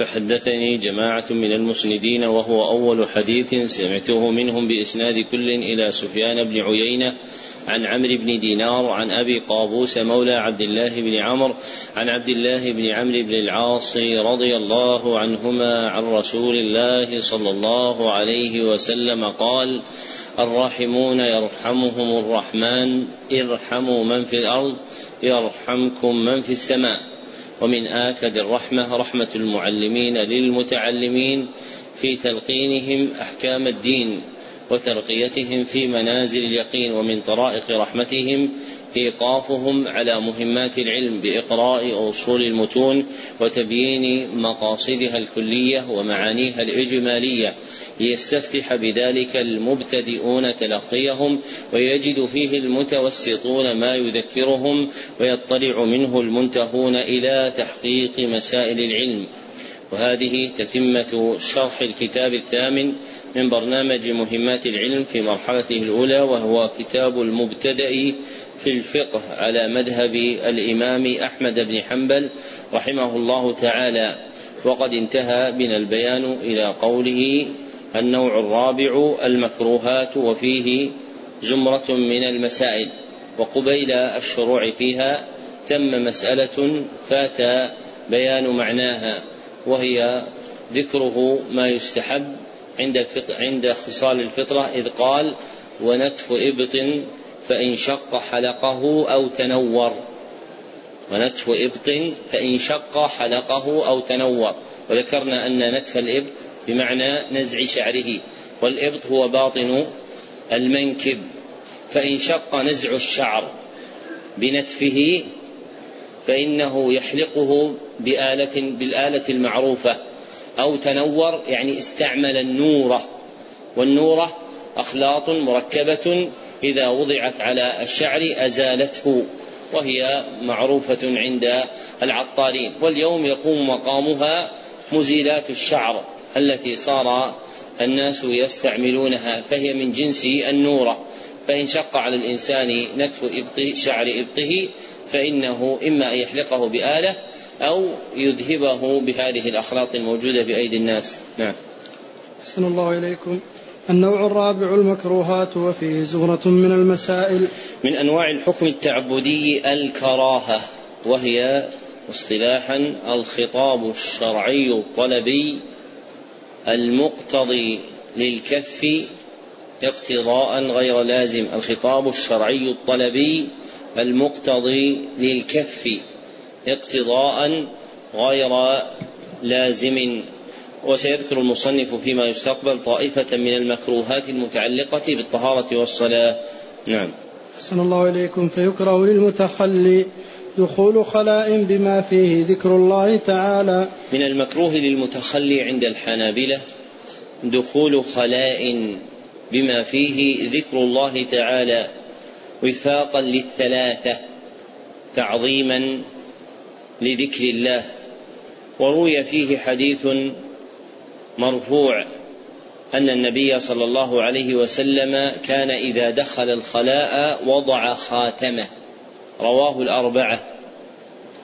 فحدثني جماعة من المسندين وهو أول حديث سمعته منهم بإسناد كل إلى سفيان بن عيينة عن عمرو بن دينار عن أبي قابوس مولى عبد الله بن عمرو عن عبد الله بن عمرو بن العاص رضي الله عنهما عن رسول الله صلى الله عليه وسلم قال الراحمون يرحمهم الرحمن ارحموا من في الأرض يرحمكم من في السماء. ومن آكد الرحمة رحمة المعلمين للمتعلمين في تلقينهم أحكام الدين وترقيتهم في منازل اليقين ومن طرائق رحمتهم إيقافهم على مهمات العلم بإقراء أصول المتون وتبيين مقاصدها الكلية ومعانيها الإجمالية ليستفتح بذلك المبتدئون تلقيهم ويجد فيه المتوسطون ما يذكرهم ويطلع منه المنتهون إلى تحقيق مسائل العلم. وهذه تتمة شرح الكتاب الثامن من برنامج مهمات العلم في مرحلته الأولى وهو كتاب المبتدأ في الفقه على مذهب الإمام أحمد بن حنبل رحمه الله تعالى. وقد انتهى بنا البيان إلى قوله النوع الرابع المكروهات وفيه زمرة من المسائل وقبيل الشروع فيها تم مسألة فات بيان معناها وهي ذكره ما يستحب عند عند خصال الفطرة إذ قال ونتف إبط فإن شق حلقه أو تنور. ونتف إبط فإن شق حلقه أو تنور. وذكرنا أن نتف الإبط بمعنى نزع شعره والإبط هو باطن المنكب. فإن شق نزع الشعر بنتفه فإنه يحلقه بآلة بالآلة المعروفة. أو تنور يعني استعمل النورة. والنورة أخلاط مركبة إذا وضعت على الشعر أزالته وهي معروفة عند العطارين. واليوم يقوم مقامها مزيلات الشعر. التي صار الناس يستعملونها فهي من جنس النورة. فإن شق على الإنسان نتف إبطه شعر إبطه فإنه إما أن يحلقه بآلة أو يذهبه بهذه الأخلاط الموجودة في أيدي الناس. نعم. أحسن الله إليكم. النوع الرابع المكروهات وفيه زغرة من المسائل. من أنواع الحكم التعبدي الكراهة وهي اصطلاحا الخطاب الشرعي الطلبي المقتضي للكف اقتضاء غير لازم الخطاب الشرعي الطلبي المقتضي للكف اقتضاء غير لازم. وسيذكر المصنف فيما يستقبل طائفة من المكروهات المتعلقة بالطهارة والصلاة. نعم. أحسن الله إليكم. فيكره للمتخلي دخول خلاء بما فيه ذكر الله تعالى. من المكروه للمتخلي عند الحنابلة دخول خلاء بما فيه ذكر الله تعالى وفاقا للثلاثة تعظيما لذكر الله. وروي فيه حديث مرفوع أن النبي صلى الله عليه وسلم كان إذا دخل الخلاء وضع خاتمة. رواه الأربعة.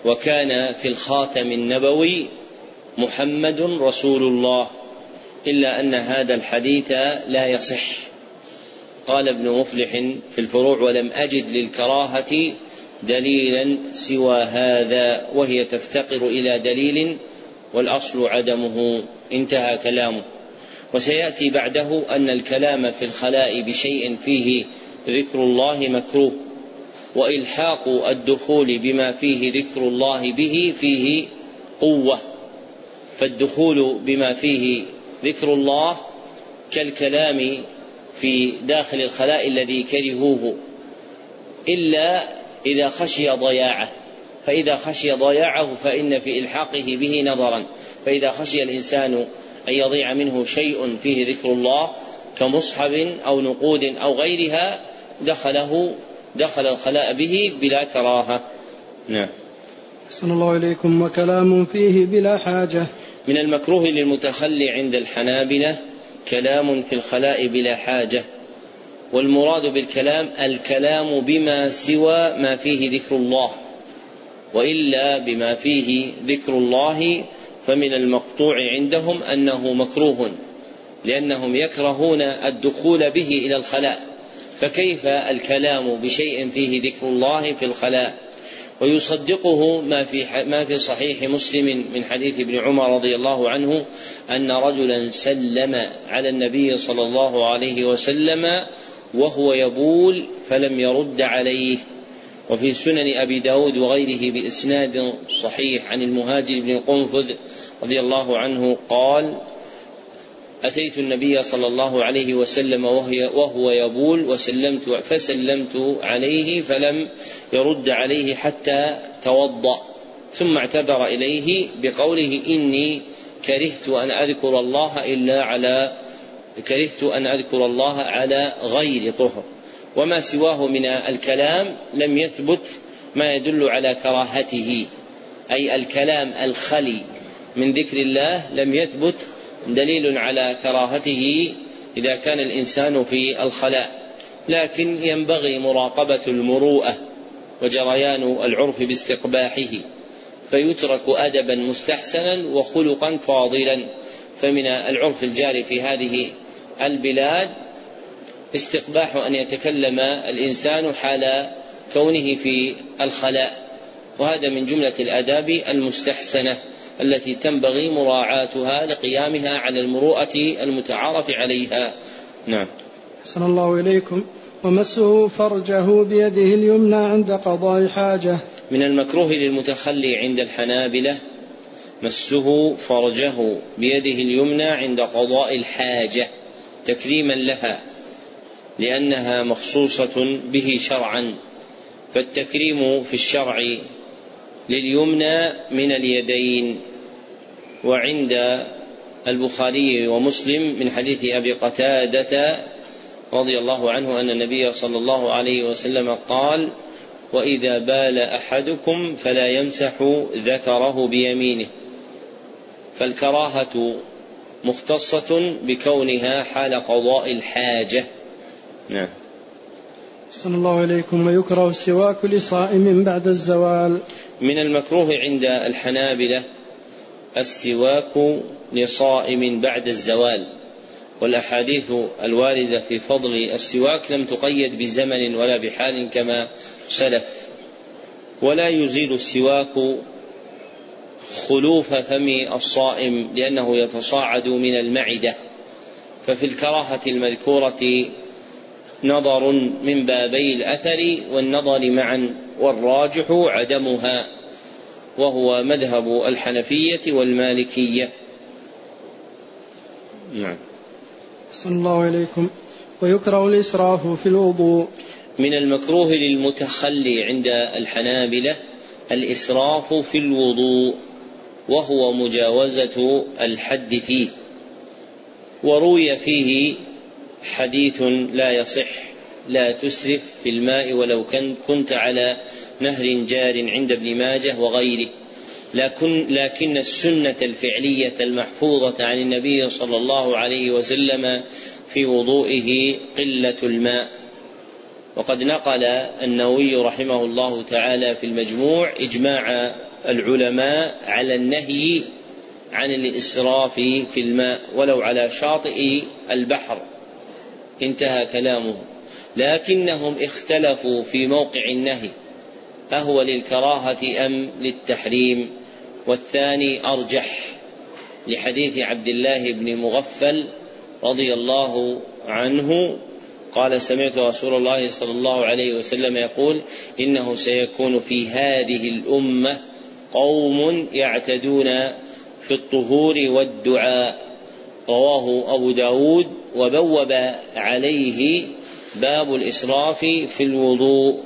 وكان في الخاتم النبوي محمد رسول الله إلا أن هذا الحديث لا يصح. قال ابن مفلح في الفروع ولم أجد للكراهة دليلا سوى هذا وهي تفتقر إلى دليل والأصل عدمه. انتهى كلامه. وسيأتي بعده أن الكلام في الخلاء بشيء فيه ذكر الله مكروه. وإلحاق الدخول بما فيه ذكر الله به فيه قوة. فالدخول بما فيه ذكر الله كالكلام في داخل الخلاء الذي كرهوه. إلا إذا خشي ضياعه. فإذا خشي ضياعه فإن في إلحاقه به نظرا. فإذا خشي الإنسان أن يضيع منه شيء فيه ذكر الله كمصحف أو نقود أو غيرها دخله دخل الخلاء به بلا كراهة. نعم. أحسن الله إليكم وكلام فيه بلا حاجة. من المكروه للمتخلي عند الحنابلة كلام في الخلاء بلا حاجة. والمراد بالكلام الكلام بما سوى ما فيه ذكر الله. وإلا بما فيه ذكر الله فمن المقطوع عندهم أنه مكروه لأنهم يكرهون الدخول به إلى الخلاء. فكيف الكلام بشيء فيه ذكر الله في الخلاء؟ ويصدقه ما في ما في صحيح مسلم من حديث ابن عمر رضي الله عنه أن رجلا سلم على النبي صلى الله عليه وسلم وهو يبول فلم يرد عليه. وفي سنن أبي داود وغيره بإسناد صحيح عن المهاجر بن قنفذ رضي الله عنه قال أتيت النبي صلى الله عليه وسلم وهي وهو يبول وسلمت فسلمت عليه فلم يرد عليه حتى توضأ. ثم اعتذر إليه بقوله إني كرهت أن أذكر الله إلا على كرهت أن أذكر الله على غير طهر. وما سواه من الكلام لم يثبت ما يدل على كراهته. أي الكلام الخلي من ذكر الله لم يثبت دليل على كراهته إذا كان الإنسان في الخلاء لكن ينبغي مراقبة المروءة وجريان العرف باستقباحه فيترك أدبا مستحسنا وخلقا فاضلا فمن العرف الجاري في هذه البلاد استقباح أن يتكلم الإنسان حال كونه في الخلاء وهذا من جملة الآداب المستحسنة. التي تنبغي مراعاتها لقيامها على المروءة المتعارف عليها. نعم. أحسن الله إليكم. ومسه فرجه بيده اليمنى عند قضاء حاجة. من المكروه للمتخلي عند الحنابلة مسه فرجه بيده اليمنى عند قضاء الحاجة تكريما لها لأنها مخصوصة به شرعا فالتكريم في الشرع لليمنى من اليدين وعند البخاري ومسلم من حديث أبي قتادة رضي الله عنه أن النبي صلى الله عليه وسلم قال وإذا بال أحدكم فلا يمسح ذكره بيمينه فالكراهة مختصة بكونها حال قضاء الحاجة. نعم. صلى الله إليكم ويكره السواك لصائم بعد الزوال. من المكروه عند الحنابلة السواك لصائم بعد الزوال. والأحاديث الواردة في فضل السواك لم تقيد بزمن ولا بحال كما سلف. ولا يزيل السواك خلوف فم الصائم لأنه يتصاعد من المعدة. ففي الكراهة المذكورة نظر من بابي الأثر والنظر معا والراجح عدمها وهو مذهب الحنفية والمالكية. نعم. صلى الله إليكم. ويكره الإسراف في الوضوء. من المكروه للمتخلي عند الحنابلة الإسراف في الوضوء وهو مجاوزة الحد فيه. وروي فيه حديث لا يصح. لا تسرف في الماء ولو كنت على نهر جار عند ابن ماجه وغيره. لكن, لكن السنة الفعلية المحفوظة عن النبي صلى الله عليه وسلم في وضوئه قلة الماء. وقد نقل النووي رحمه الله تعالى في المجموع إجماع العلماء على النهي عن الإسراف في الماء ولو على شاطئ البحر. انتهى كلامه. لكنهم اختلفوا في موقع النهي أهو للكراهة أم للتحريم؟ والثاني أرجح لحديث عبد الله بن مغفل رضي الله عنه قال سمعت رسول الله صلى الله عليه وسلم يقول إنه سيكون في هذه الأمة قوم يعتدون في الطهور والدعاء رواه أبو داود وبوب عليه باب الإسراف في الوضوء.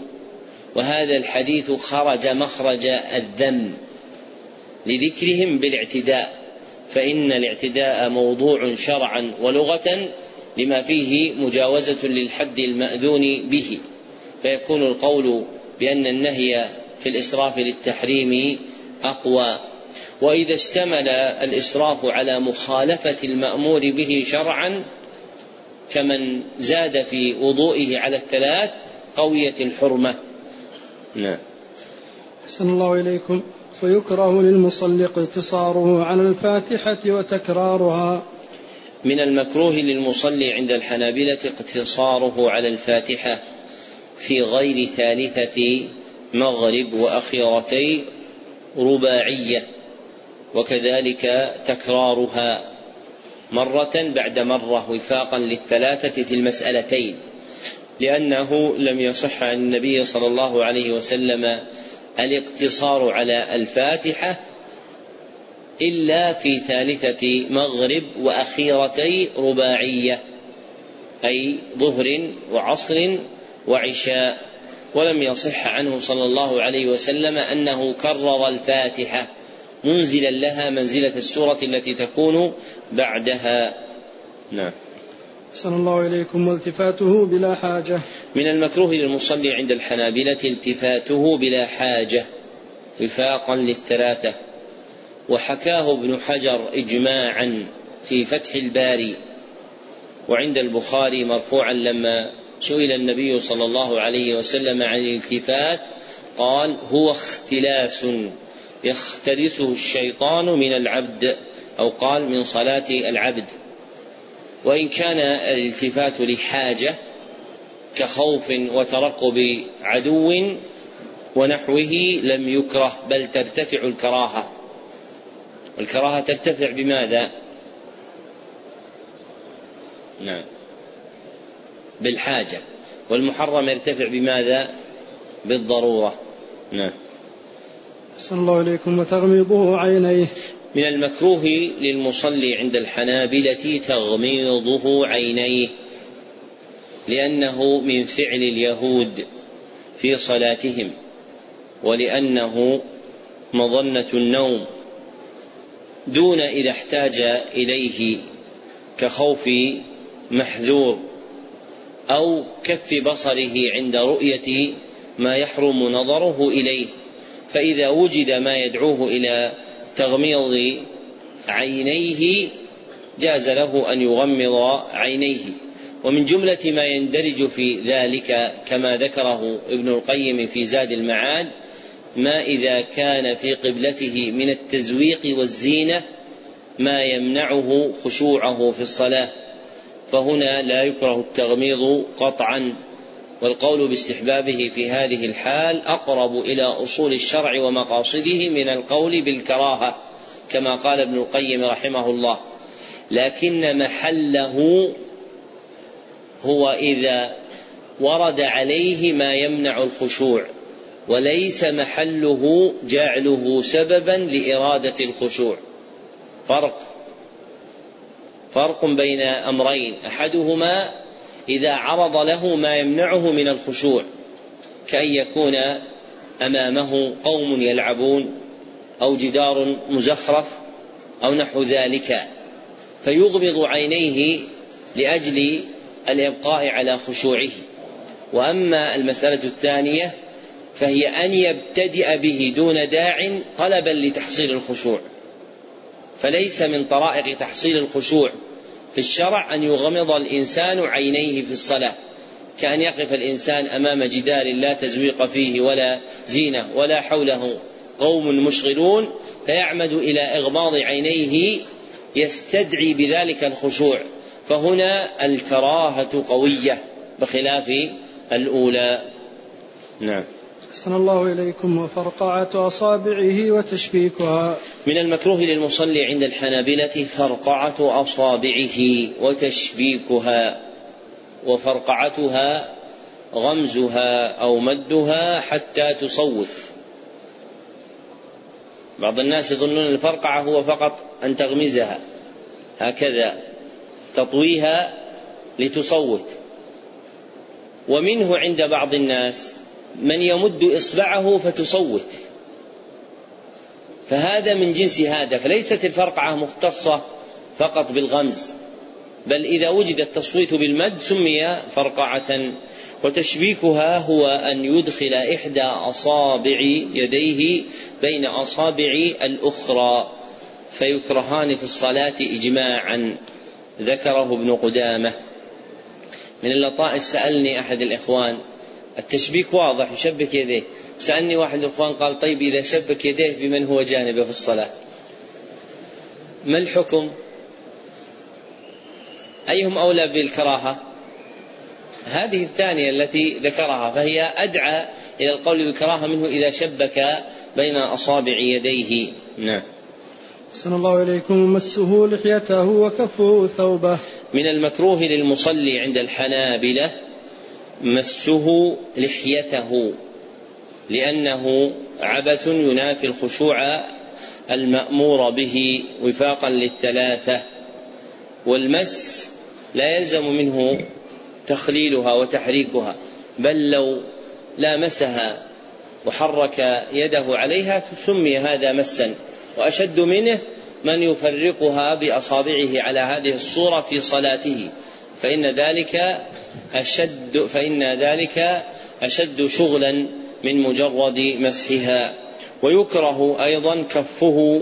وهذا الحديث خرج مخرج الذم لذكرهم بالاعتداء فإن الاعتداء موضوع شرعا ولغة لما فيه مجاوزة للحد المأذون به. فيكون القول بأن النهي في الإسراف للتحريم أقوى. وإذا اشتمل الإسراف على مخالفة المأمور به شرعا كمن زاد في وضوئه على الثلاث قويت الحرمة. نعم. أحسن الله إليكم. ويكره للمصلي اقتصاره على الفاتحة وتكرارها. من المكروه للمصلي عند الحنابلة اقتصاره على الفاتحة في غير ثالثة مغرب وأخيرتي رباعية وكذلك تكرارها. مرة بعد مرة وفاقا للثلاثة في المسألتين لأنه لم يصح عن النبي صلى الله عليه وسلم الاقتصار على الفاتحة إلا في ثالثة مغرب وأخيرتي رباعية أي ظهر وعصر وعشاء ولم يصح عنه صلى الله عليه وسلم أنه كرر الفاتحة. منزلا لها منزلة السورة التي تكون بعدها. نعم. أحسن الله إليكم والتفاته بلا حاجة. من المكروه للمصلي عند الحنابلة التفاته بلا حاجة وفاقا للثلاثة. وحكاه ابن حجر إجماعا في فتح الباري. وعند البخاري مرفوعا لما سئل النبي صلى الله عليه وسلم عن الالتفات قال هو اختلاس يختلسه الشيطان من العبد أو قال من صلاة العبد. وإن كان الالتفات لحاجة كخوف وترقب عدو ونحوه لم يكره بل ترتفع الكراهة. الكراهة ترتفع بماذا؟ نعم. بالحاجة. والمحرم يرتفع بماذا؟ بالضرورة. نعم. أحسن الله إليكم وتغميضه عينيه. من المكروه للمصلي عند الحنابلة تغميضه عينيه لأنه من فعل اليهود في صلاتهم ولأنه مظنة النوم دون إذا احتاج إليه كخوف محذور أو كف بصره عند رؤية ما يحرم نظره إليه. فإذا وجد ما يدعوه إلى تغميض عينيه جاز له أن يغمض عينيه. ومن جملة ما يندرج في ذلك كما ذكره ابن القيم في زاد المعاد ما إذا كان في قبلته من التزويق والزينة ما يمنعه خشوعه في الصلاة. فهنا لا يكره التغميض قطعا. والقول باستحبابه في هذه الحال أقرب إلى أصول الشرع ومقاصده من القول بالكراهة كما قال ابن القيم رحمه الله. لكن محله هو إذا ورد عليه ما يمنع الخشوع وليس محله جعله سببا لإرادة الخشوع. فرق فرق بين أمرين أحدهما إذا عرض له ما يمنعه من الخشوع كأن يكون أمامه قوم يلعبون أو جدار مزخرف أو نحو ذلك فيغمض عينيه لأجل الإبقاء على خشوعه. وأما المسألة الثانية فهي أن يبتدئ به دون داع طلبا لتحصيل الخشوع فليس من طرائق تحصيل الخشوع. في الشرع أن يغمض الإنسان عينيه في الصلاة كأن يقف الإنسان أمام جدار لا تزويق فيه ولا زينة ولا حوله قوم مشغلون فيعمد إلى إغماض عينيه يستدعي بذلك الخشوع. فهنا الكراهة قوية بخلاف الأولى. نعم. أحسن الله إليكم وفرقعة أصابعه وتشبيكها. من المكروه للمصلي عند الحنابلة فرقعة أصابعه وتشبيكها وفرقعتها غمزها أو مدها حتى تصوت. بعض الناس يظنون الفرقعة هو فقط أن تغمزها هكذا تطويها لتصوت. ومنه عند بعض الناس من يمد إصبعه فتصوت. فهذا من جنس هذا فليست الفرقعة مختصة فقط بالغمز بل إذا وجد التصويت بالمد سمي فرقعة وتشبيكها هو أن يدخل إحدى أصابع يديه بين أصابع الأخرى فيكرهان في الصلاة إجماعا ذكره ابن قدامة. من اللطائف سألني أحد الإخوان التشبيك واضح يشبك يديه. سألني واحد الإخوان قال طيب إذا شبك يديه بمن هو جانبه في الصلاة؟ ما الحكم؟ أيهم أولى بالكراهة؟ هذه الثانية التي ذكرها فهي أدعى إلى القول بالكراهة منه إذا شبك بين أصابع يديه. نعم. أحسن الله إليكم مسه لحيته وكفه ثوبه. من المكروه للمصلي عند الحنابلة. مسه لحيته لأنه عبث ينافي الخشوع المأمور به وفاقا للثلاثة والمس لا يلزم منه تخليلها وتحريكها بل لو لامسها وحرك يده عليها سمي هذا مسا وأشد منه من يفرقها بأصابعه على هذه الصورة في صلاته فإن ذلك أشد فإن ذلك أشد شغلا من مجرد مسحها. ويكره أيضا كفه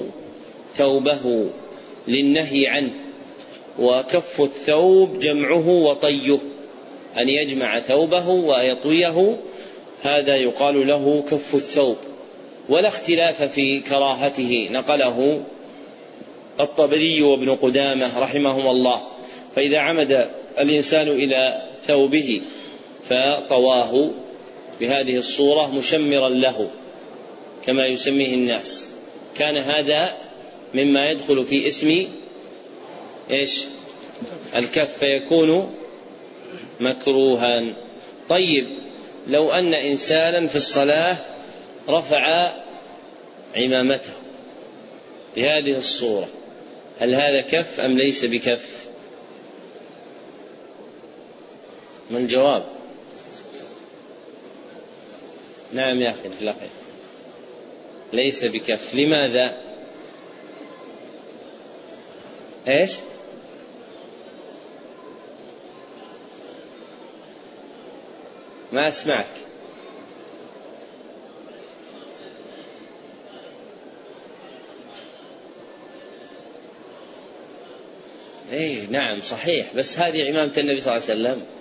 ثوبه للنهي عنه وكف الثوب جمعه وطيه أن يجمع ثوبه ويطويه هذا يقال له كف الثوب. ولا اختلاف في كراهته نقله الطبري وابن قدامة رحمهما الله. فإذا عمد الإنسان إلى ثوبه فطواه بهذه الصورة مشمرا له كما يسميه الناس. كان هذا مما يدخل في اسم إيش؟ الكف فيكون مكروها. طيب لو أن انسانا في الصلاة رفع عمامته بهذه الصورة هل هذا كف أم ليس بكف؟ ما الجواب نعم يا أخي في ليس بكف لماذا؟ إيش؟ ما أسمعك. اي نعم صحيح. بس هذه عمامة النبي صلى الله عليه وسلم.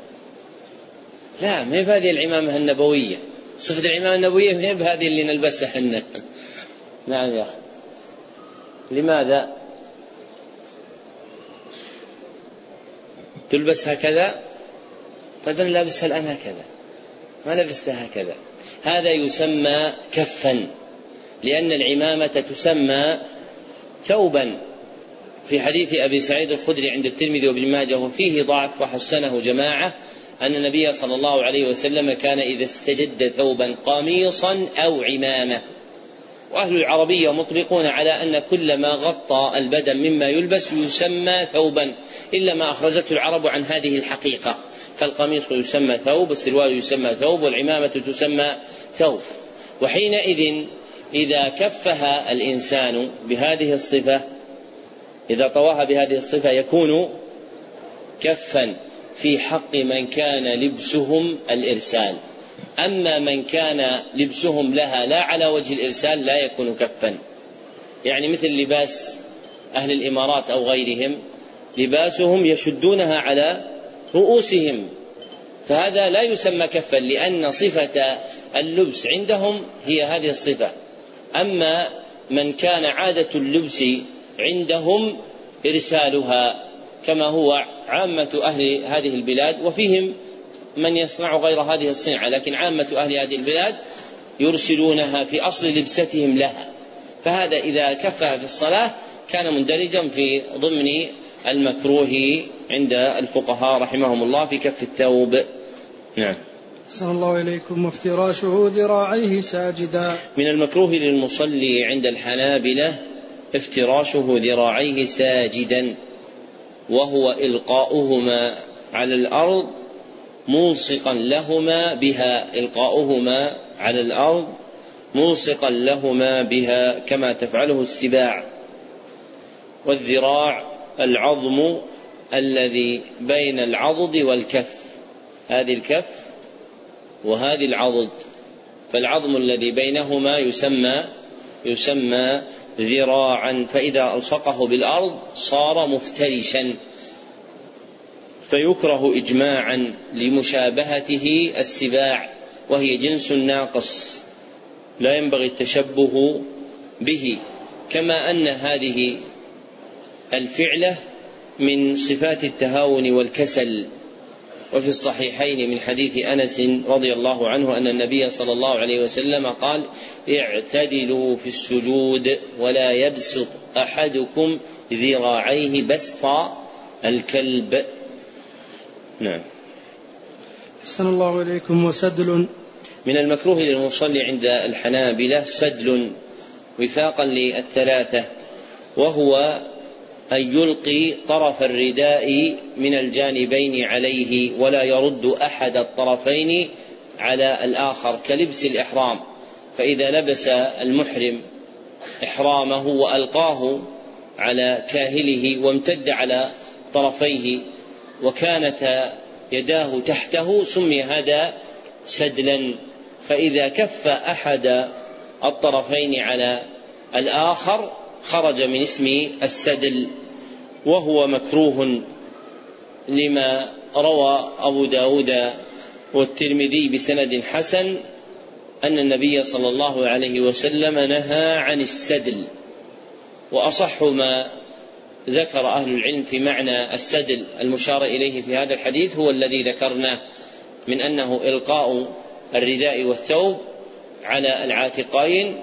لا ما هي بهذه العمامة النبوية. صفة العمامة النبوية ما هي بهذه اللي نلبسها إحنا. نعم يا أخي. لماذا؟ تلبس هكذا؟ طيب أنا لابسها الآن هكذا. ما لبستها هكذا. هذا يسمى كفا لأن العمامة تسمى ثوبا. في حديث أبي سعيد الخدري عند الترمذي وابن ماجه وفيه ضعف وحسنه جماعة. أن النبي صلى الله عليه وسلم كان إذا استجد ثوبا قميصا أو عمامة. وأهل العربية مطلقون على أن كل ما غطى البدن مما يلبس يسمى ثوبا إلا ما أخرجته العرب عن هذه الحقيقة. فالقميص يسمى ثوب السروال يسمى ثوب والعمامة تسمى ثوب. وحينئذ إذا كفها الإنسان بهذه الصفة إذا طواها بهذه الصفة يكون كفا. في حق من كان لبسهم الإرسال. أما من كان لبسهم لها لا على وجه الإرسال لا يكون كفا. يعني مثل لباس أهل الإمارات أو غيرهم لباسهم يشدونها على رؤوسهم. فهذا لا يسمى كفا لأن صفة اللبس عندهم هي هذه الصفة. أما من كان عادة اللبس عندهم إرسالها. كما هو عامة أهل هذه البلاد وفيهم من يصنع غير هذه الصنعة لكن عامة أهل هذه البلاد يرسلونها في أصل لبستهم لها. فهذا إذا كفها في الصلاة كان مندرجا في ضمن المكروه عند الفقهاء رحمهم الله في كف الثوب. نعم. صلى الله إليكم وافتراشه ذراعيه ساجدا. من المكروه للمصلي عند الحنابلة افتراشه ذراعيه ساجدا. وهو إلقاؤهما على الأرض ملصقا لهما بها إلقاؤهما على الأرض ملصقا لهما بها كما تفعله السباع والذراع العظم الذي بين العضد والكف. هذه الكف وهذه العضد فالعظم الذي بينهما يسمى يسمى ذراعا فإذا ألصقه بالأرض صار مفترشا. فيكره إجماعا لمشابهته السباع وهي جنس ناقص. لا ينبغي التشبه به كما أن هذه الفعلة من صفات التهاون والكسل. وفي الصحيحين من حديث أنس رضي الله عنه أن النبي صلى الله عليه وسلم قال اعتدلوا في السجود ولا يبسط أحدكم ذراعيه بسط الكلب. نعم. أحسن الله إليكم وسدل. من المكروه للمصلي عند الحنابلة سدل وفاقا للثلاثة وهو أن يلقي طرف الرداء من الجانبين عليه ولا يرد أحد الطرفين على الآخر كلبس الإحرام. فإذا لبس المحرم إحرامه وألقاه على كاهله وامتد على طرفيه وكانت يداه تحته سمي هذا سدلا. فإذا كف أحد الطرفين على الآخر خرج من اسم السدل وهو مكروه لما روى أبو داود والترمذي بسند حسن أن النبي صلى الله عليه وسلم نهى عن السدل وأصح ما ذكر أهل العلم في معنى السدل المشار إليه في هذا الحديث هو الذي ذكرناه من أنه إلقاء الرداء والثوب على العاتقين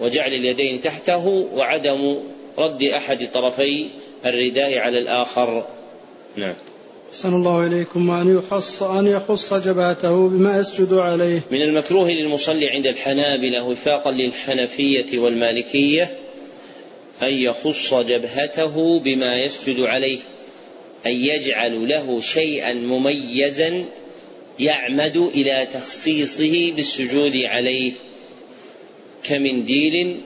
وجعل اليدين تحته وعدم رد أحد طرفي الرداء على الآخر. نعم. أحسن الله إليكم وأن يخص أن يخص جبهته بما يسجد عليه. من المكروه للمصلي عند الحنابلة وفاقا للحنفية والمالكية أن يخص جبهته بما يسجد عليه أن يجعل له شيئا مميزا يعمد إلى تخصيصه بالسجود عليه. كمنديل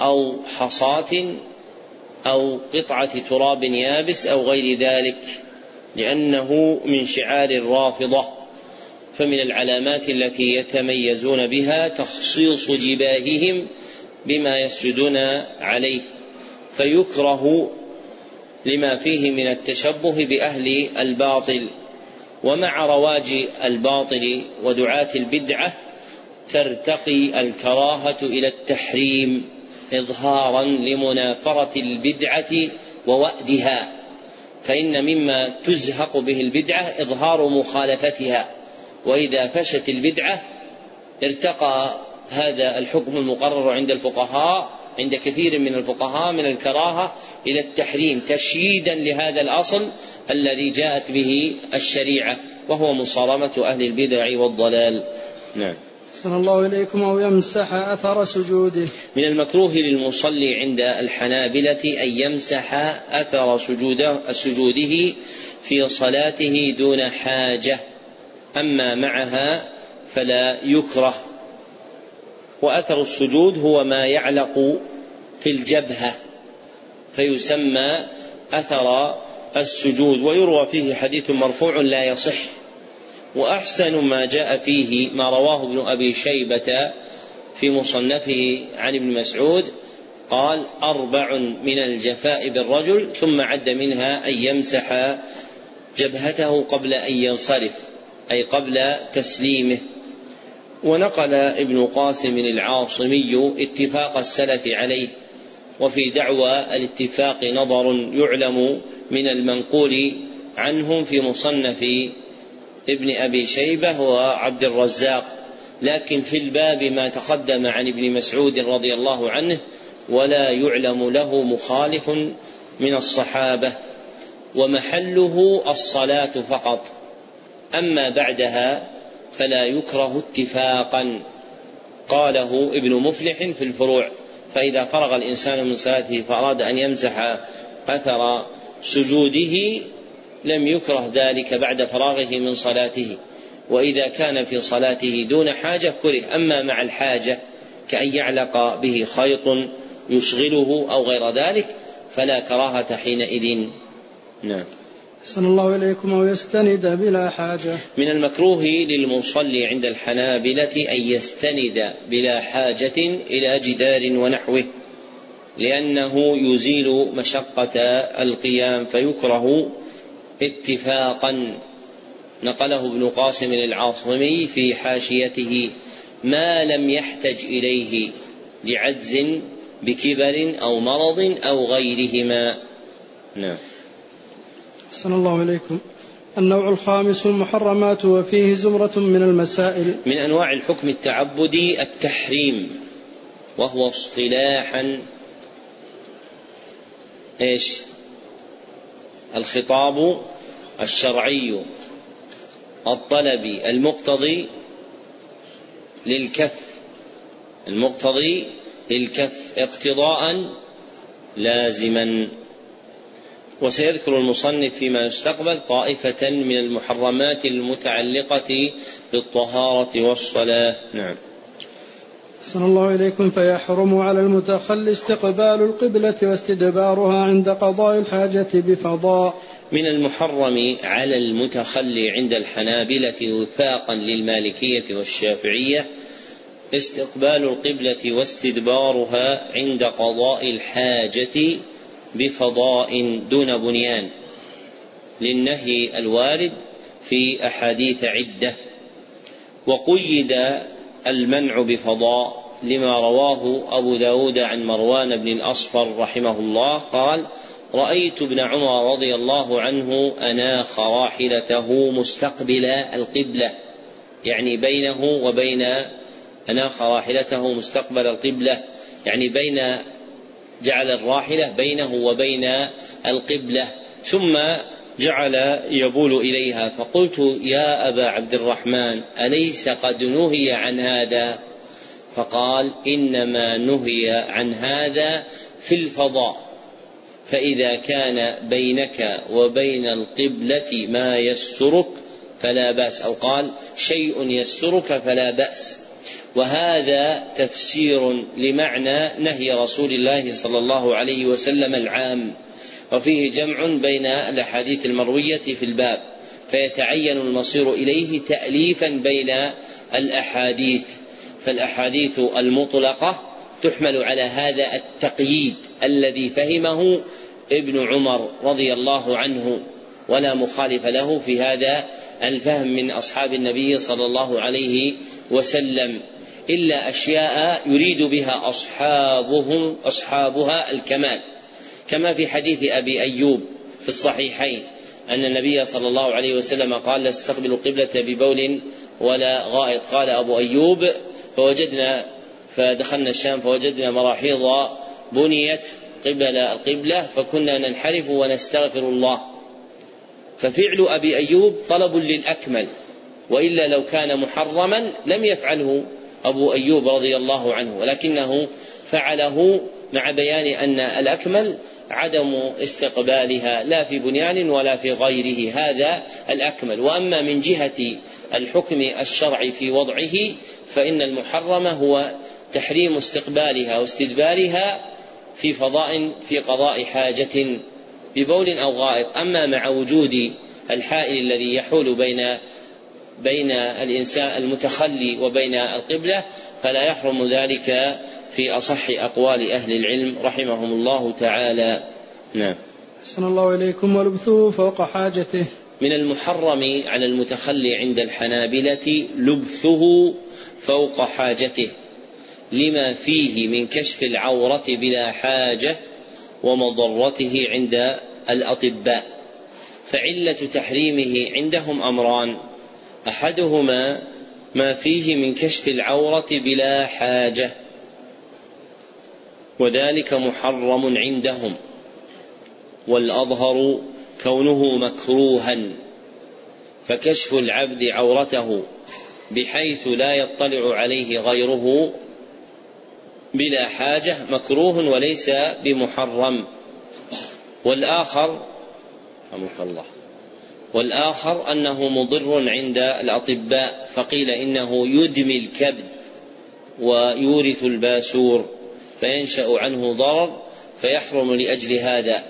أو حصاة أو قطعة تراب يابس أو غير ذلك لأنه من شعار الرافضة فمن العلامات التي يتميزون بها تخصيص جباههم بما يسجدون عليه فيكره لما فيه من التشبه بأهل الباطل ومع رواج الباطل ودعاة البدعة ترتقي الكراهة إلى التحريم اظهارا لمنافرة البدعة ووأدها فإن مما تزهق به البدعة إظهار مخالفتها وإذا فشت البدعة ارتقى هذا الحكم المقرر عند الفقهاء عند كثير من الفقهاء من الكراهة إلى التحريم تشييدا لهذا الأصل الذي جاءت به الشريعة وهو مصارمة أهل البدع والضلال. نعم. أحسن الله إليكم أو يمسح أثر سجوده. من المكروه للمصلي عند الحنابلة أن يمسح أثر سجوده, سجوده في صلاته دون حاجة. أما معها فلا يكره. وأثر السجود هو ما يعلق في الجبهة فيسمى أثر السجود. ويروى فيه حديث مرفوع لا يصح. وأحسن ما جاء فيه ما رواه ابن أبي شيبة في مصنفه عن ابن مسعود قال أربع من الجفاء بالرجل ثم عد منها أن يمسح جبهته قبل أن ينصرف أي قبل تسليمه. ونقل ابن قاسم العاصمي اتفاق السلف عليه وفي دعوى الاتفاق نظر يعلم من المنقول عنهم في مصنف ابن أبي شيبة وعبد الرزاق لكن في الباب ما تقدم عن ابن مسعود رضي الله عنه ولا يعلم له مخالف من الصحابة ومحله الصلاة فقط. أما بعدها فلا يكره اتفاقا. قاله ابن مفلح في الفروع فإذا فرغ الإنسان من صلاته فأراد أن يمسح أثر سجوده لم يكره ذلك بعد فراغه من صلاته وإذا كان في صلاته دون حاجة كره. أما مع الحاجة كأن يعلق به خيط يشغله أو غير ذلك فلا كراهة حينئذ. نعم. أحسن الله إليكم أو يستند بلا حاجة. من المكروه للمصلي عند الحنابلة أن يستند بلا حاجة إلى جدار ونحوه لأنه يزيل مشقة القيام فيكره اتفاقا نقله ابن قاسم العاصمي في حاشيته ما لم يحتج إليه لعجز بكبر أو مرض أو غيرهما. نعم. أحسن الله إليكم. النوع الخامس المحرمات وفيه زمرة من المسائل. من أنواع الحكم التعبدي التحريم وهو اصطلاحا إيش؟ الخطاب الشرعي الطلبي المقتضي للكف. المقتضي للكف اقتضاء لازما. وسيذكر المصنف فيما يستقبل طائفة من المحرمات المتعلقة بالطهارة والصلاة. نعم. أحسن الله إليكم فيحرم على المتخلي استقبال القبلة واستدبارها عند قضاء الحاجة بفضاء. من المحرم على المتخلي عند الحنابلة وفاقا للمالكية والشافعية استقبال القبلة واستدبارها عند قضاء الحاجة بفضاء دون بنيان للنهي الوارد في أحاديث عدة. وقيد المنع بفضاء لما رواه أبو داود عن مروان بن الأصفر رحمه الله قال رأيت ابن عمر رضي الله عنه أناخ راحلته مستقبل القبلة يعني بينه وبين أناخ راحلته مستقبل القبلة يعني بين جعل الراحلة بينه وبين القبلة ثم جعل يبول إليها فقلت يا أبا عبد الرحمن أليس قد نهي عن هذا؟ فقال إنما نهي عن هذا في الفضاء. فإذا كان بينك وبين القبلة ما يسترك فلا بأس أو قال شيء يسترك فلا بأس. وهذا تفسير لمعنى نهي رسول الله صلى الله عليه وسلم العام. وفيه جمع بين الاحاديث المروية في الباب فيتعين المصير إليه تاليفا بين الأحاديث. فالأحاديث المطلقة تحمل على هذا التقييد الذي فهمه ابن عمر رضي الله عنه ولا مخالف له في هذا الفهم من أصحاب النبي صلى الله عليه وسلم إلا أشياء يريد بها أصحابهم أصحابها الكمال. كما في حديث أبي أيوب في الصحيحين أن النبي صلى الله عليه وسلم قال لا تستقبلوا القبلة ببول ولا غائط. قال أبو أيوب فوجدنا فدخلنا الشام فوجدنا مراحيض بنيت قبل القبلة فكنا ننحرف ونستغفر الله. ففعل أبي أيوب طلب للأكمل وإلا لو كان محرما لم يفعله أبو أيوب رضي الله عنه ولكنه فعله مع بيان أن الأكمل عدم استقبالها لا في بنيان ولا في غيره هذا الأكمل. وأما من جهة الحكم الشرعي في وضعه فإن المحرم هو تحريم استقبالها واستدبارها في فضاء في قضاء حاجة ببول أو غائط. أما مع وجود الحائل الذي يحول بين بين الإنسان المتخلي وبين القبلة فلا يحرم ذلك في أصح أقوال أهل العلم رحمهم الله تعالى. نعم. أحسن الله إليكم ولبثه فوق حاجته. من المحرم على المتخلي عند الحنابلة لبثه فوق حاجته. لما فيه من كشف العورة بلا حاجة ومضرته عند الأطباء. فعلة تحريمه عندهم أمران. أحدهما ما فيه من كشف العورة بلا حاجة. وذلك محرم عندهم. والأظهر كونه مكروها. فكشف العبد عورته بحيث لا يطلع عليه غيره بلا حاجة مكروه وليس بمحرم. والآخر رحمك الله. والآخر أنه مضر عند الأطباء فقيل إنه يدمي الكبد ويورث الباسور فينشأ عنه ضرر فيحرم لأجل هذا.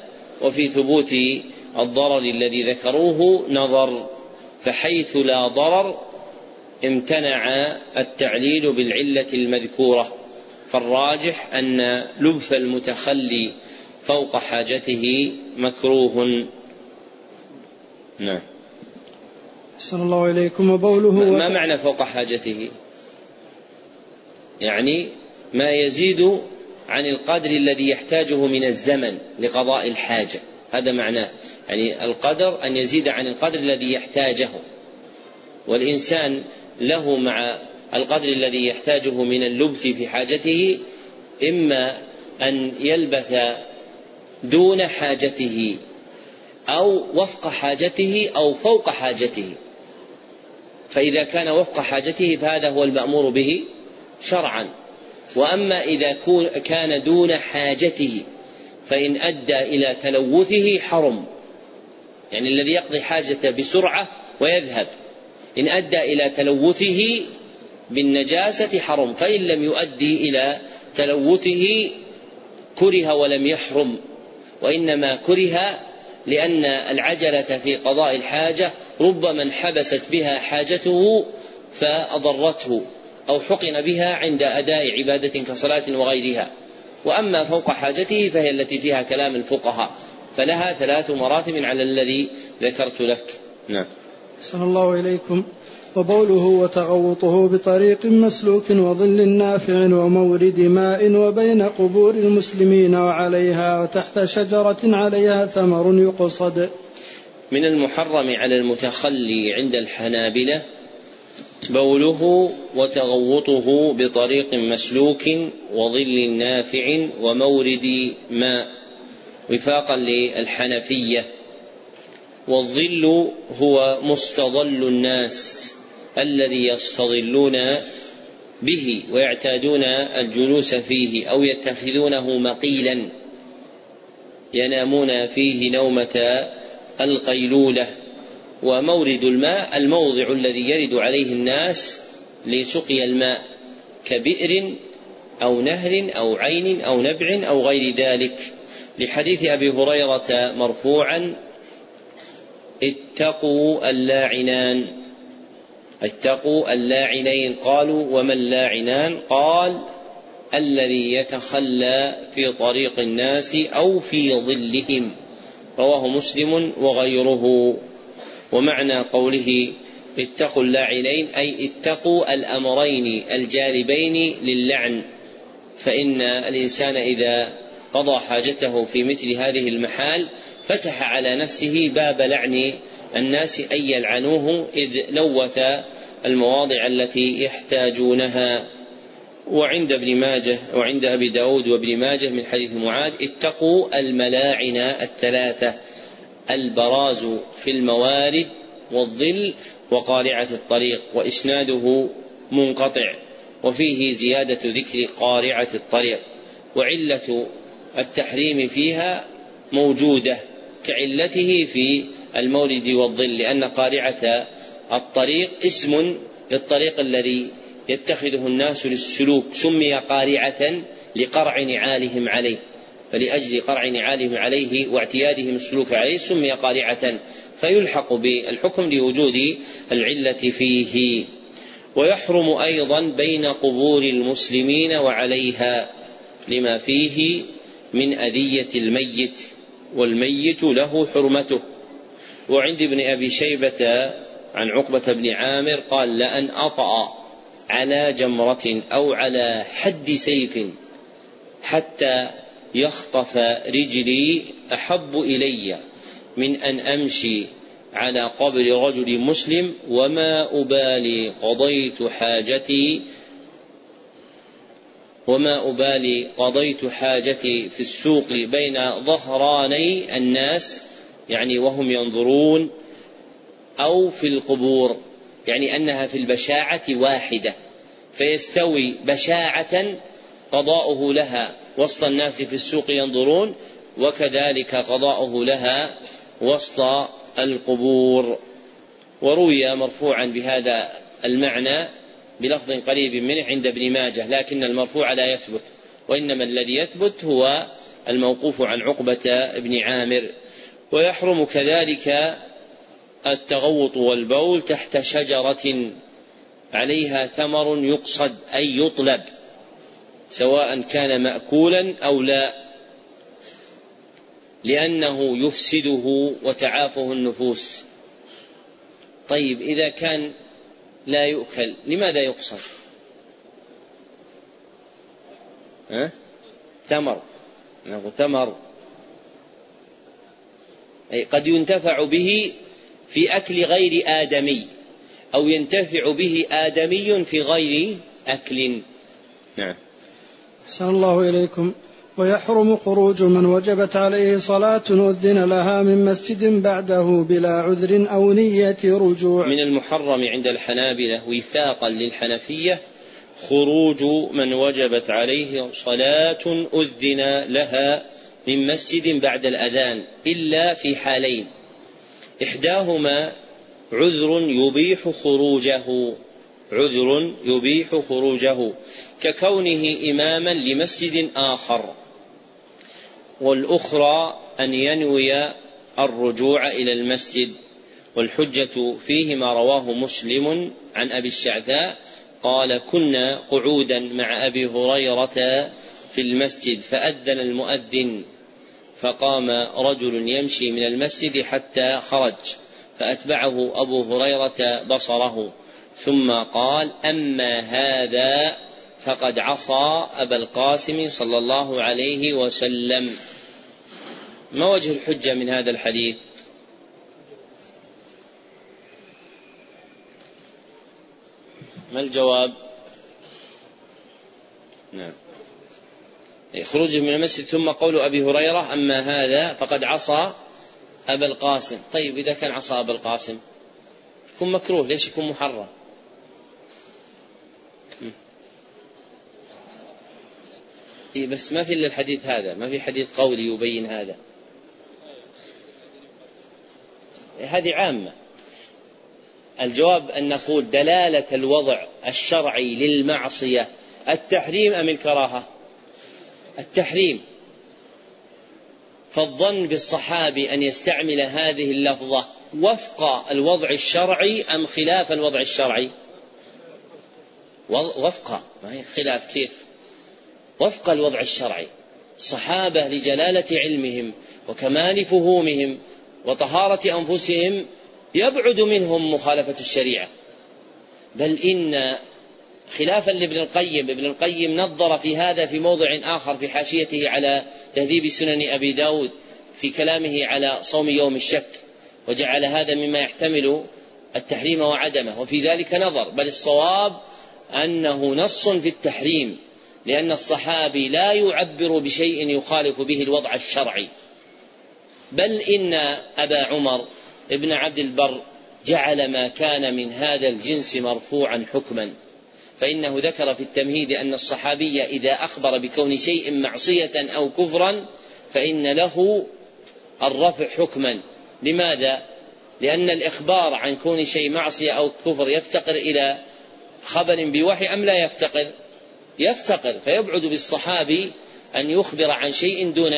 وفي ثبوت الضرر الذي ذكروه نظر فحيث لا ضرر امتنع التعليل بالعلة المذكورة. فالراجح أن لبث المتخلي فوق حاجته مكروه. نعم. أحسن الله إليكم وبوله ما معنى فوق حاجته؟ يعني ما يزيد عن القدر الذي يحتاجه من الزمن لقضاء الحاجة. هذا معناه يعني القدر أن يزيد عن القدر الذي يحتاجه. والإنسان له مع القدر الذي يحتاجه من اللبث في حاجته إما أن يلبث دون حاجته أو وفق حاجته أو فوق حاجته. فإذا كان وفق حاجته فهذا هو المأمور به شرعا. وأما إذا كان دون حاجته فإن أدى إلى تلوثه حرم. يعني الذي يقضي حاجته بسرعة ويذهب. إن أدى إلى تلوثه بالنجاسة حرم فإن لم يؤدي إلى تلوثه كره ولم يحرم وإنما كره لأن العجلة في قضاء الحاجة ربما انحبست بها حاجته فأضرته أو حقن بها عند أداء عبادة كصلاة وغيرها. وأما فوق حاجته فهي التي فيها كلام الفقهاء فلها ثلاث مراتب على الذي ذكرت لك. نعم. أحسن الله إليكم. وبوله وتغوطه بطريق مسلوك وظل نافع ومورد ماء وبين قبور المسلمين وعليها وتحت شجرة عليها ثمر يقصد. من المحرم على المتخلي عند الحنابلة بوله وتغوطه بطريق مسلوك وظل نافع ومورد ماء وفاقا للحنفية. والظل هو مستظل الناس. الذي يستظلون به ويعتادون الجلوس فيه أو يتخذونه مقيلا ينامون فيه نومة القيلولة. ومورد الماء الموضع الذي يرد عليه الناس لسقي الماء كبئر أو نهر أو عين أو نبع أو غير ذلك. لحديث أبي هريرة مرفوعا اتقوا اللاعنان. اتقوا اللاعنين. قالوا وما اللاعنان؟ قال الذي يتخلى في طريق الناس أو في ظلهم. رواه مسلم وغيره. ومعنى قوله اتقوا اللاعنين أي اتقوا الأمرين الجالبين للعن. فإن الإنسان إذا قضى حاجته في مثل هذه المحال فتح على نفسه باب لعن الناس أن يلعنوه إذ لوث المواضع التي يحتاجونها. وعند ابن ماجه وعند أبي داود وابن ماجه من حديث معاذ اتقوا الملاعن الثلاثة البراز في الموارد والظل وقارعة الطريق وإسناده منقطع وفيه زيادة ذكر قارعة الطريق. وعلة التحريم فيها موجودة كعلته في المورد والظل لأن قارعة الطريق اسم للطريق الذي يتخذه الناس للسلوك سمي قارعة لقرع نعالهم عليه. فلأجل قرع نعالهم عليه واعتيادهم السلوك عليه سمي قارعة. فيلحق بالحكم لوجود العلة فيه. ويحرم أيضا بين قبور المسلمين وعليها لما فيه من أذية الميت والميت له حرمته. وعند ابن أبي شيبة عن عقبة بن عامر قال لأن أطأ على جمرة أو على حد سيف حتى يخطف رجلي أحب إلي من أن أمشي على قبر رجل مسلم وما أبالي قضيت حاجتي وما أبالي قضيت حاجتي في السوق بين ظهراني الناس يعني وهم ينظرون أو في القبور يعني أنها في البشاعة واحدة فيستوي بشاعة قضاؤه لها وسط الناس في السوق ينظرون وكذلك قضاؤه لها وسط القبور. وروي مرفوعا بهذا المعنى بلفظ قريب منه عند ابن ماجه لكن المرفوع لا يثبت وإنما الذي يثبت هو الموقوف عن عقبة بن عامر. ويحرم كذلك التغوط والبول تحت شجرة عليها ثمر يقصد أي يطلب سواء كان مأكولا أو لا لأنه يفسده وتعافه النفوس. طيب إذا كان لا يؤكل لماذا يقصد؟ ها؟ ثمر. ثمر. أي قد ينتفع به في أكل غير آدمي أو ينتفع به آدمي في غير أكل. نعم. أحسن الله إليكم. ويحرم خروج من وجبت عليه صلاة أذن لها من مسجد بعده بلا عذر أو نية رجوع. من المحرم عند الحنابلة وفاقا للحنفية خروج من وجبت عليه صلاة أذن لها من مسجد بعد الأذان إلا في حالين. إحداهما عذر يبيح خروجه عذر يبيح خروجه ككونه إماما لمسجد آخر. والأخرى أن ينوي الرجوع إلى المسجد. والحجة فيه ما رواه مسلم عن أبي الشعثاء قال كنا قعودا مع أبي هريرة في المسجد فأذن المؤذن فقام رجل يمشي من المسجد حتى خرج فأتبعه أبو هريرة بصره ثم قال أما هذا فقد عصى أبا القاسم صلى الله عليه وسلم. ما وجه الحجة من هذا الحديث؟ ما الجواب؟ نعم. خروجه من المسجد ثم قول أبي هريرة أما هذا فقد عصى أبا القاسم. طيب إذا كان عصى أبا القاسم يكون مكروه ليش يكون محرم؟ إيه بس ما في إلا الحديث هذا ما في حديث قولي يبين هذا. هذه عامة. الجواب أن نقول دلالة الوضع الشرعي للمعصية التحريم أم الكراهة؟ التحريم. فالظن بالصحابي أن يستعمل هذه اللفظة وفق الوضع الشرعي أم خلاف الوضع الشرعي؟ وفق. ما هي خلاف كيف؟ وفق الوضع الشرعي. الصحابة لجلالة علمهم وكمال فهومهم وطهارة أنفسهم يبعد منهم مخالفة الشريعة. بل إن خلافا لابن القيم. ابن القيم نظر في هذا في موضع آخر في حاشيته على تهذيب سنن أبي داود في كلامه على صوم يوم الشك وجعل هذا مما يحتمل التحريم وعدمه. وفي ذلك نظر بل الصواب أنه نص في التحريم لأن الصحابي لا يعبر بشيء يخالف به الوضع الشرعي. بل إن أبا عمر ابن عبد البر جعل ما كان من هذا الجنس مرفوعا حكما. فإنه ذكر في التمهيد أن الصحابي إذا أخبر بكون شيء معصية أو كفرا فإن له الرفع حكما لماذا؟ لأن الإخبار عن كون شيء معصية أو كفر يفتقر إلى خبر بوحي أم لا يفتقر؟ يفتقر فيبعد بالصحابي أن يخبر عن شيء دون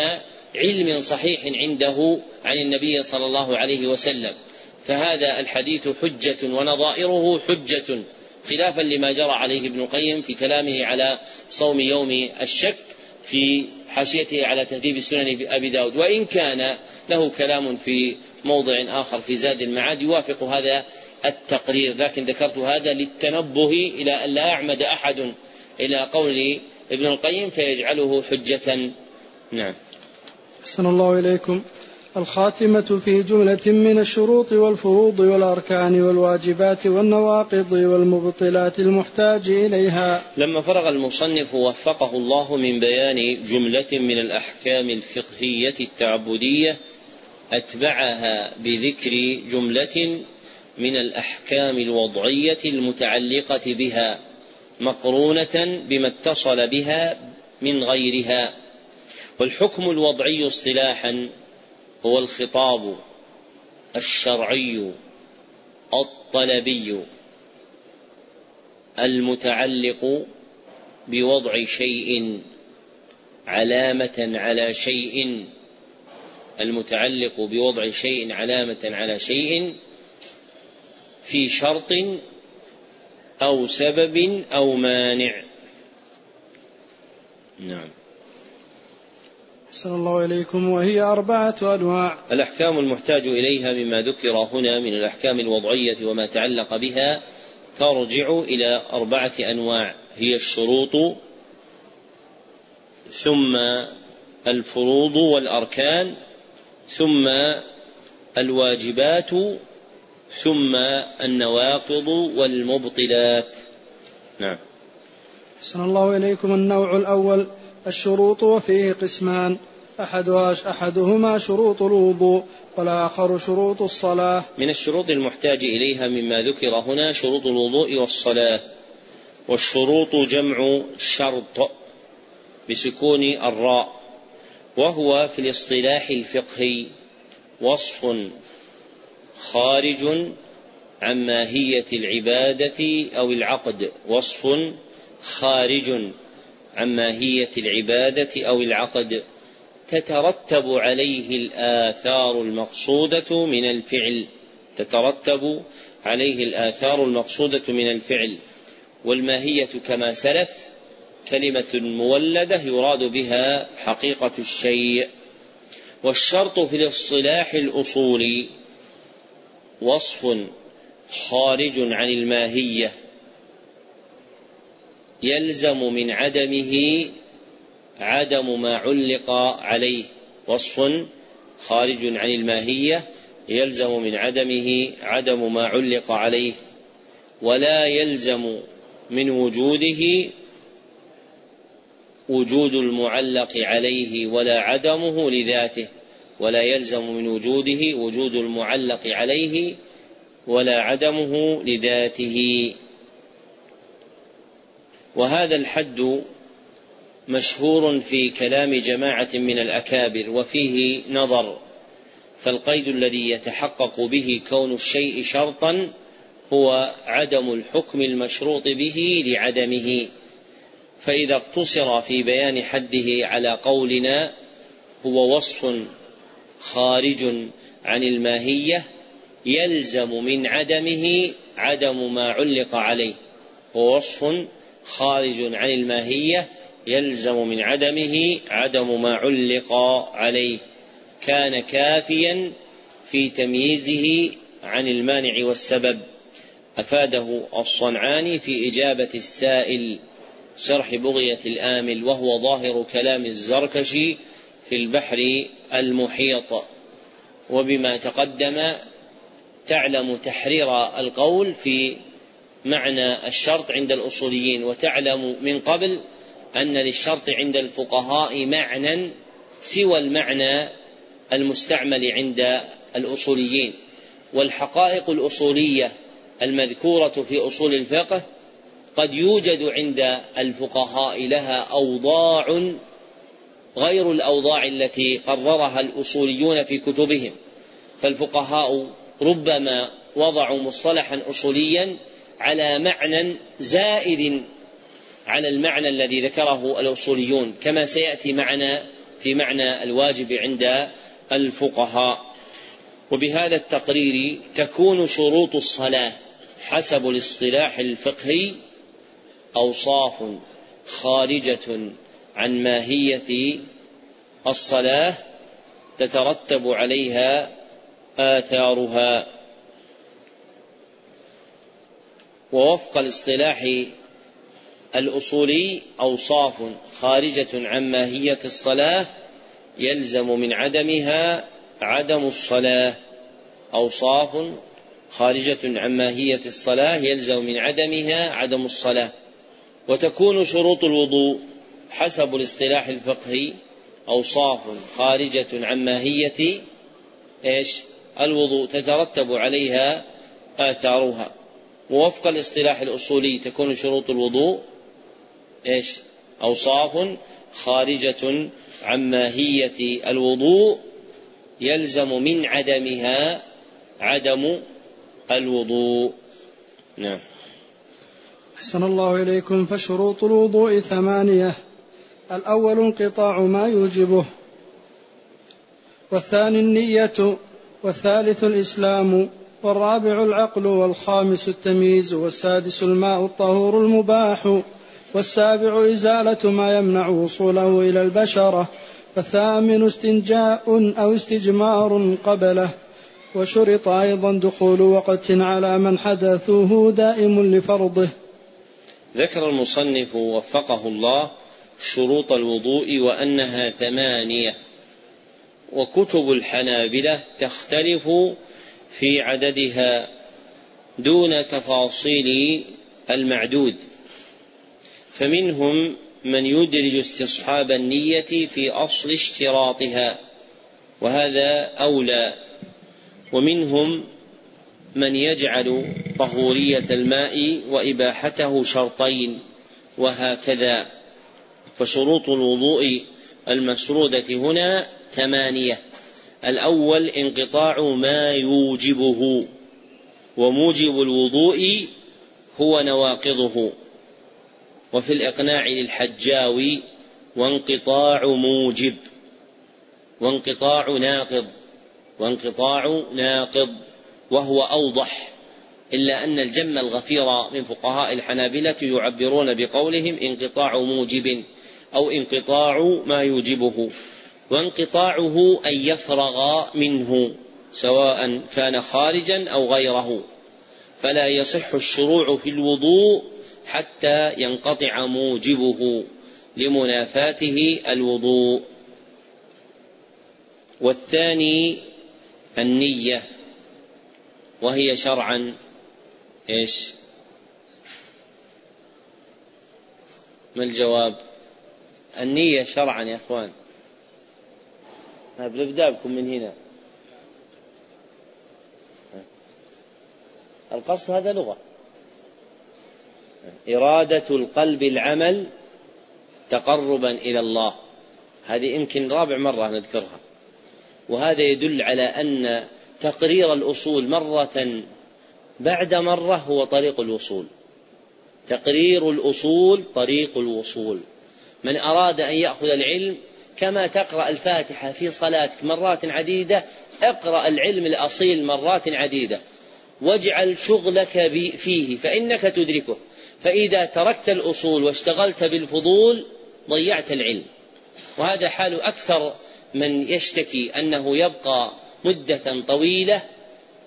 علم صحيح عنده عن النبي صلى الله عليه وسلم فهذا الحديث حجة ونظائره حجة خلافا لما جرى عليه ابن القيم في كلامه على صوم يوم الشك في حاشيته على تهذيب سنن أبي داود. وإن كان له كلام في موضع آخر في زاد المعاد يوافق هذا التقرير لكن ذكرت هذا للتنبه إلى أن لا يعمد أحد إلى قول ابن القيم فيجعله حجة. نعم. أحسن الله إليكم. الخاتمة في جملة من الشروط والفروض والأركان والواجبات والنواقض والمبطلات المحتاج إليها. لما فرغ المصنف وفقه الله من بيان جملة من الأحكام الفقهية التعبدية أتبعها بذكر جملة من الأحكام الوضعية المتعلقة بها مقرونة بما اتصل بها من غيرها. والحكم الوضعي اصطلاحا هو الخطاب الشرعي الطلبي المتعلق بوضع شيء علامة على شيء المتعلق بوضع شيء علامة على شيء في شرط أو سبب أو مانع. نعم. أحسن الله إليكم وهي أربعة أنواع. الأحكام المحتاج إليها مما ذكر هنا من الأحكام الوضعية وما تعلق بها ترجع إلى أربعة أنواع. هي الشروط ثم الفروض والأركان ثم الواجبات ثم النواقض والمبطلات. نعم. أحسن الله إليكم النوع الأول. الشروط وفيه قسمان. أحدها أحدهما شروط الوضوء والآخر شروط الصلاة. من الشروط المحتاج إليها مما ذكر هنا شروط الوضوء والصلاة والشروط جمع شرط بسكون الراء وهو في الاصطلاح الفقهي وصف خارج عن ماهية العبادة أو العقد وصف خارج عن ماهية العبادة أو العقد تترتب عليه الآثار المقصودة من الفعل. تترتب عليه الآثار المقصودة من الفعل. والماهية كما سلف كلمة مولدة يراد بها حقيقة الشيء. والشرط في الاصطلاح الأصولي وصف خارج عن الماهية. يلزم من عدمه عدم ما علق عليه وصف خارج عن الماهية يلزم من عدمه عدم ما علق عليه ولا يلزم من وجوده وجود المعلق عليه ولا عدمه لذاته ولا يلزم من وجوده وجود المعلق عليه ولا عدمه لذاته. وهذا الحد مشهور في كلام جماعة من الأكابر وفيه نظر فالقيد الذي يتحقق به كون الشيء شرطا هو عدم الحكم المشروط به لعدمه. فإذا اقتصر في بيان حده على قولنا هو وصف خارج عن الماهية يلزم من عدمه عدم ما علق عليه هو وصف خارج عن الماهية يلزم من عدمه عدم ما علق عليه. كان كافيا في تمييزه عن المانع والسبب. أفاده الصنعاني في إجابة السائل شرح بغية الآمل وهو ظاهر كلام الزركشي في البحر المحيط. وبما تقدم تعلم تحرير القول في معنى الشرط عند الأصوليين وتعلم من قبل أن للشرط عند الفقهاء معنى سوى المعنى المستعمل عند الأصوليين. والحقائق الأصولية المذكورة في أصول الفقه قد يوجد عند الفقهاء لها أوضاع غير الأوضاع التي قررها الأصوليون في كتبهم. فالفقهاء ربما وضعوا مصطلحا اصوليا على معنى زائد على المعنى الذي ذكره الأصوليون كما سيأتي معنا في معنى الواجب عند الفقهاء. وبهذا التقرير تكون شروط الصلاة حسب الاصطلاح الفقهي أوصاف خارجة عن ماهية الصلاة تترتب عليها آثارها. ووفق الاصطلاح الأصولي أوصاف خارجة عن ماهية الصلاة يلزم من عدمها عدم الصلاة. أوصاف خارجة عن ماهية الصلاة يلزم من عدمها عدم الصلاة. وتكون شروط الوضوء حسب الاصطلاح الفقهي أوصاف خارجة عن ماهية إيش؟ الوضوء تترتب عليها آثارها. ووفق الاصطلاح الأصولي تكون شروط الوضوء إيش؟ أوصاف خارجة عن ماهية الوضوء يلزم من عدمها عدم الوضوء. نعم. أحسن الله إليكم فشروط الوضوء ثمانية. الأول انقطاع ما يوجبه. والثاني النية. والثالث الإسلام. والرابع العقل والخامس التمييز والسادس الماء الطهور المباح والسابع إزالة ما يمنع وصوله إلى البشرة والثامن استنجاء أو استجمار قبله وشرط أيضا دخول وقت على من حدثه دائم لفرضه. ذكر المصنف وفقه الله شروط الوضوء وأنها ثمانية وكتب الحنابلة تختلف في عددها دون تفاصيل المعدود. فمنهم من يدرج استصحاب النية في أصل اشتراطها وهذا أولى. ومنهم من يجعل طهورية الماء وإباحته شرطين وهكذا. فشروط الوضوء المسرودة هنا ثمانية. الأول انقطاع ما يوجبه وموجب الوضوء هو نواقضه. وفي الإقناع للحجاوي وانقطاع موجب وانقطاع ناقض وانقطاع ناقض وهو أوضح. إلا أن الجم الغفير من فقهاء الحنابلة يعبرون بقولهم انقطاع موجب أو انقطاع ما يوجبه. وانقطاعه أن يفرغ منه سواء كان خارجا أو غيره فلا يصح الشروع في الوضوء حتى ينقطع موجبه لمنافاته الوضوء والثاني النية وهي شرعا إيش؟ ما الجواب؟ النية شرعا يا إخوان بنبدأ بكم من هنا. القصد هذا لغة. إرادة القلب العمل تقربا إلى الله. هذه يمكن رابع مرة نذكرها. وهذا يدل على أن تقرير الأصول مرة بعد مرة هو طريق الوصول. تقرير الأصول طريق الوصول. من أراد أن يأخذ العلم كما تقرأ الفاتحة في صلاتك مرات عديدة اقرأ العلم الأصيل مرات عديدة. واجعل شغلك فيه فإنك تدركه. فإذا تركت الأصول واشتغلت بالفضول ضيعت العلم. وهذا حال أكثر من يشتكي أنه يبقى مدة طويلة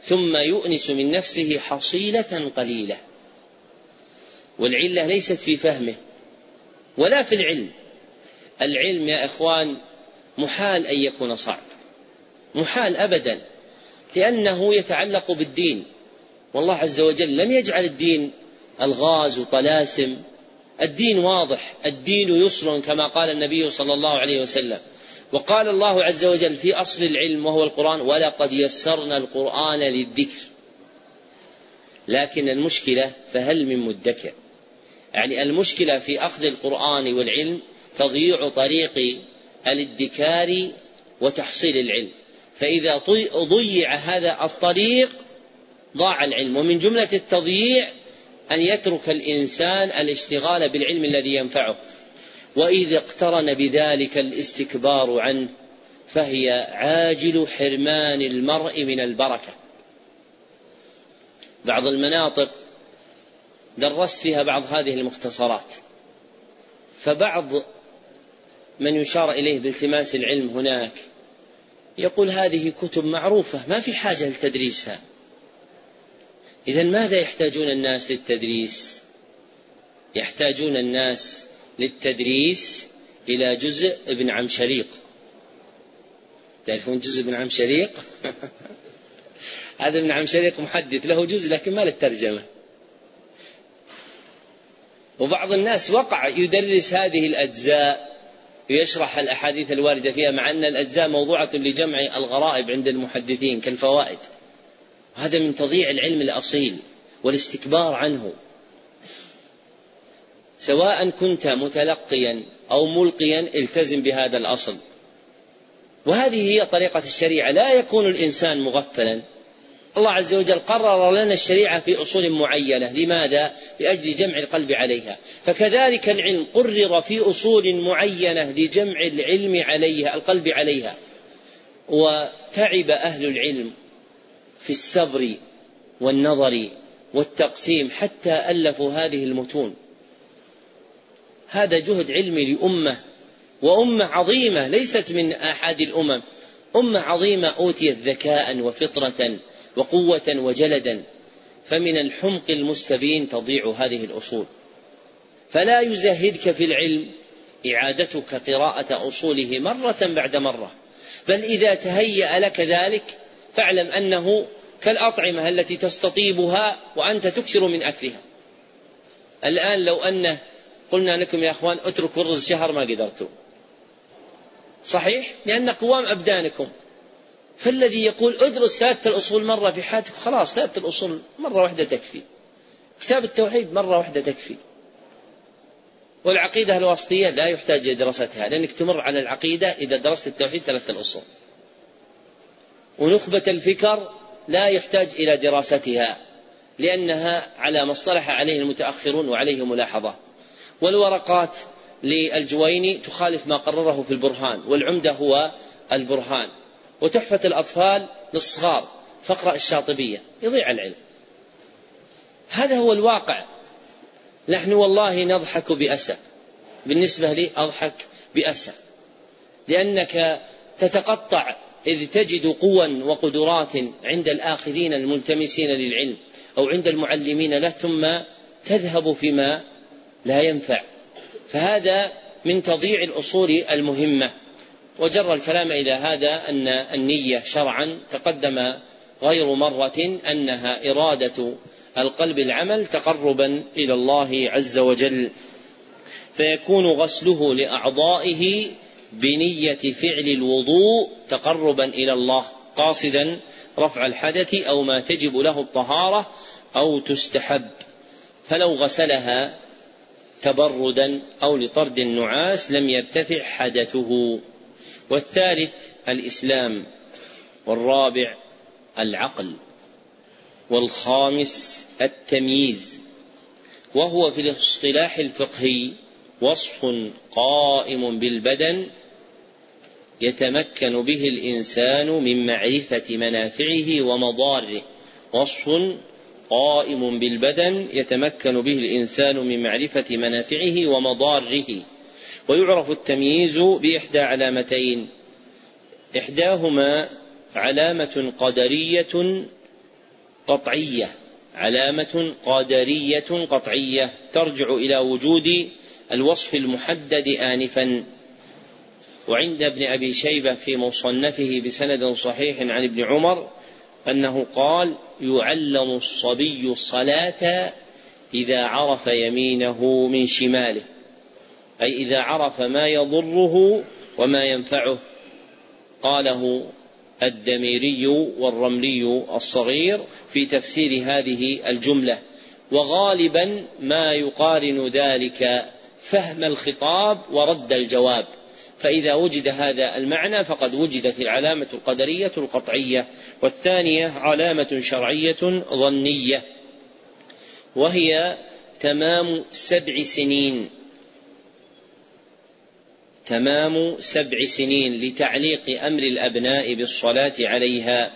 ثم يؤنس من نفسه حصيلة قليلة. والعلة ليست في فهمه ولا في العلم. العلم يا إخوان محال أن يكون صعب. محال أبدا. لأنه يتعلق بالدين. والله عز وجل لم يجعل الدين ألغاز وطلاسم. الدين واضح. الدين يسر كما قال النبي صلى الله عليه وسلم. وقال الله عز وجل في أصل العلم وهو القرآن ولقد يسرنا القرآن للذكر لكن المشكلة فهل من مدكر؟ يعني المشكلة في أخذ القرآن والعلم تضييع طريق الادكار وتحصيل العلم. فإذا ضيع هذا الطريق ضاع العلم. ومن جملة التضييع أن يترك الإنسان الاشتغال بالعلم الذي ينفعه. وإذا اقترن بذلك الاستكبار عنه فهي عاجل حرمان المرء من البركة. بعض المناطق درست فيها بعض هذه المختصرات. فبعض من يشار إليه بالتماس العلم هناك يقول هذه كتب معروفة ما في حاجة لتدريسها إذا ماذا يحتاجون الناس للتدريس؟ يحتاجون الناس للتدريس إلى جزء ابن عم شريق تعرفون جزء ابن عم شريق؟ هذا ابن عم شريق محدث له جزء لكن ما له ترجمة وبعض الناس وقع يدرس هذه الأجزاء ويشرح الأحاديث الواردة فيها مع أن الأجزاء موضوعة لجمع الغرائب عند المحدثين كالفوائد. هذا من تضييع العلم الأصيل والاستكبار عنه. سواء كنت متلقيا أو ملقيا التزم بهذا الأصل. وهذه هي طريقة الشريعة. لا يكون الإنسان مغفلا. الله عز وجل قرر لنا الشريعة في أصول معينة. لماذا؟ لأجل جمع القلب عليها. فكذلك العلم قرر في أصول معينة لجمع العلم عليها القلب عليها. وتعب أهل العلم في الصبر والنظر والتقسيم حتى ألفوا هذه المتون. هذا جهد علمي لأمة وأمة عظيمة ليست من آحاد الأمم. أمة عظيمة أوتيت ذكاء وفطرة. وقوة وجلدا فمن الحمق المستبين تضيع هذه الأصول. فلا يزهدك في العلم إعادتك قراءة أصوله مرة بعد مرة بل إذا تهيأ لك ذلك فاعلم أنه كالأطعمة التي تستطيبها وأنت تكثر من أكلها. الآن لو أن قلنا لكم يا أخوان اتركوا الرز شهر ما قدرتوا. صحيح؟ لأن قوام أبدانكم. فالذي يقول ادرس ثلاثة الأصول مرة في حياتك خلاص ثلاثة الأصول مرة واحدة تكفي. كتاب التوحيد مرة واحدة تكفي. والعقيدة الواسطية لا يحتاج إلى دراستها لأنك تمر على العقيدة إذا درست التوحيد ثلاثة الأصول. ونخبة الفكر لا يحتاج إلى دراستها لأنها على ما اصطلح عليه المتأخرون وعليه ملاحظة. والورقات للجويني تخالف ما قرره في البرهان والعمدة هو البرهان. وتحفة الأطفال للصغار فاقرأ الشاطبية يضيع العلم. هذا هو الواقع. نحن والله نضحك بأسى. بالنسبة لي أضحك بأسى. لأنك تتقطع إذ تجد قوى وقدرات عند الآخذين الملتمسين للعلم أو عند المعلمين له ثم تذهب فيما لا ينفع. فهذا من تضييع الأصول المهمة. وجر الكلام إلى هذا أن النية شرعا تقدم غير مرة أنها إرادة القلب العمل تقربا إلى الله عز وجل فيكون غسله لأعضائه بنية فعل الوضوء تقربا إلى الله قاصدا رفع الحدث أو ما تجب له الطهارة أو تستحب. فلو غسلها تبردا أو لطرد النعاس لم يرتفع حدثه. والثالث الإسلام والرابع العقل والخامس التمييز وهو في الاصطلاح الفقهي وصف قائم بالبدن يتمكن به الإنسان من معرفة منافعه ومضاره. وصف قائم بالبدن يتمكن به الإنسان من معرفة منافعه ومضاره. ويعرف التمييز بإحدى علامتين. إحداهما علامة قدرية قطعية. علامة قدرية قطعية. ترجع إلى وجود الوصف المحدد آنفا. وعند ابن أبي شيبة في مصنفه بسند صحيح عن ابن عمر أنه قال يعلم الصبي الصلاة إذا عرف يمينه من شماله. أي إذا عرف ما يضره وما ينفعه. قاله الدميري والرملي الصغير في تفسير هذه الجملة. وغالبا ما يقارن ذلك فهم الخطاب ورد الجواب. فإذا وجد هذا المعنى فقد وجدت العلامة القدرية القطعية والثانية علامة شرعية ظنية وهي تمام سبع سنين. تمام سبع سنين لتعليق أمر الأبناء بالصلاة عليها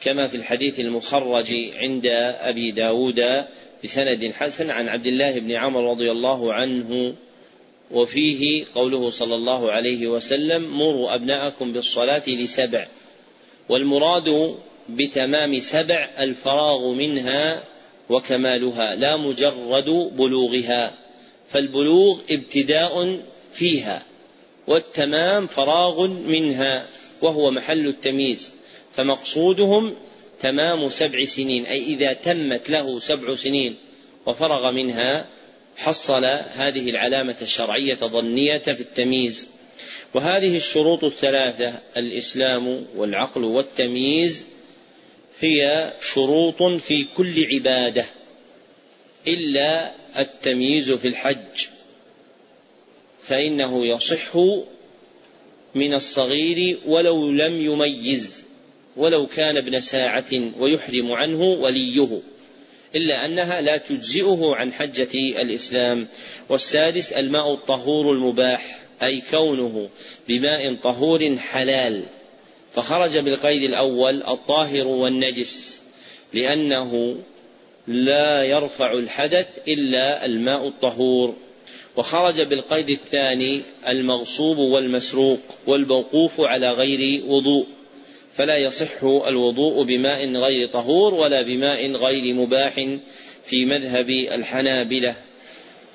كما في الحديث المخرج عند أبي داود بسند حسن عن عبد الله بن عمر رضي الله عنه وفيه قوله صلى الله عليه وسلم مروا أبناءكم بالصلاة لسبع والمراد بتمام سبع الفراغ منها وكمالها لا مجرد بلوغها فالبلوغ ابتداء فيها والتمام فراغ منها وهو محل التمييز فمقصودهم تمام سبع سنين أي إذا تمت له سبع سنين وفرغ منها حصل هذه العلامة الشرعية ظنية في التمييز. وهذه الشروط الثلاثة الإسلام والعقل والتمييز هي شروط في كل عبادة إلا التمييز في الحج. فإنه يصح من الصغير ولو لم يميز ولو كان ابن ساعة ويحرم عنه وليه إلا أنها لا تجزئه عن حجة الإسلام. والسادس الماء الطهور المباح أي كونه بماء طهور حلال. فخرج بالقيد الأول الطاهر والنجس لأنه لا يرفع الحدث إلا الماء الطهور. وخرج بالقيد الثاني المغصوب والمسروق والموقوف على غير وضوء فلا يصح الوضوء بماء غير طهور ولا بماء غير مباح في مذهب الحنابلة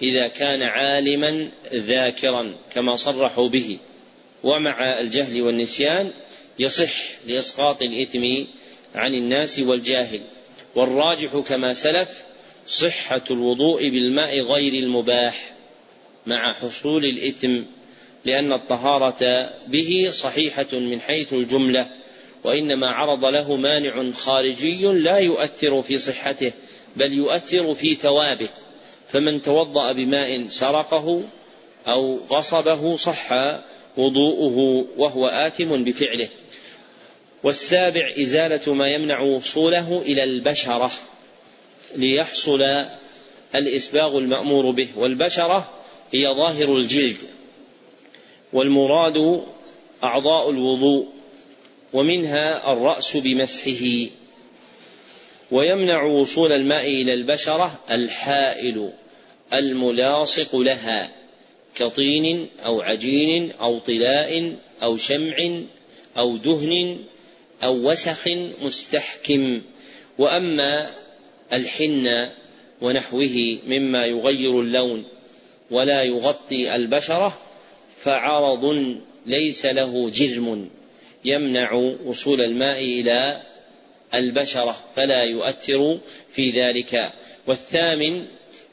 إذا كان عالما ذاكرا كما صرحوا به. ومع الجهل والنسيان يصح لإسقاط الإثم عن الناس والجاهل. والراجح كما سلف صحة الوضوء بالماء غير المباح. مع حصول الإثم لأن الطهارة به صحيحة من حيث الجملة وإنما عرض له مانع خارجي لا يؤثر في صحته بل يؤثر في ثوابه. فمن توضأ بماء سرقه أو غصبه صح وضوءه وهو آثم بفعله. والسابع إزالة ما يمنع وصوله إلى البشرة ليحصل الإسباغ المأمور به والبشرة هي ظاهر الجلد والمراد أعضاء الوضوء ومنها الرأس بمسحه ويمنع وصول الماء إلى البشرة الحائل الملاصق لها كطين أو عجين أو طلاء أو شمع أو دهن أو وسخ مستحكم. وأما الحنة ونحوه مما يغير اللون ولا يغطي البشرة فعرض ليس له جرم يمنع وصول الماء إلى البشرة فلا يؤثر في ذلك. والثامن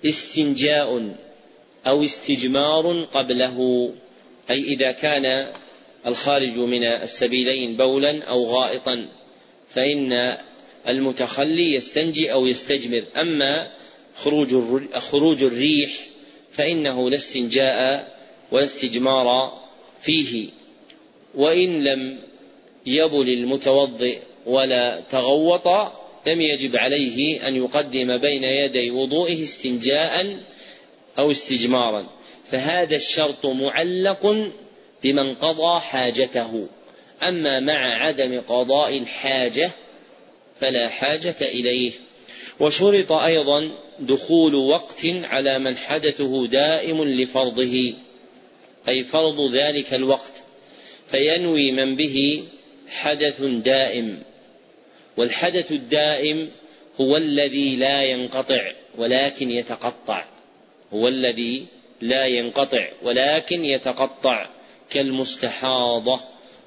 استنجاء أو استجمار قبله أي إذا كان الخارج من السبيلين بولا أو غائطا فإن المتخلي يستنجي أو يستجمر. أما خروج خروج الريح فإنه لا استنجاء ولا استجمار فيه وإن لم يبل المتوضئ ولا تغوط لم يجب عليه أن يقدم بين يدي وضوئه استنجاء أو استجمارا. فهذا الشرط معلق بمن قضى حاجته. أما مع عدم قضاء الحاجة فلا حاجة إليه. وشرط أيضا دخول وقت على من حدثه دائم لفرضه أي فرض ذلك الوقت فينوي من به حدث دائم. والحدث الدائم هو الذي لا ينقطع ولكن يتقطع هو الذي لا ينقطع ولكن يتقطع كالمستحاضة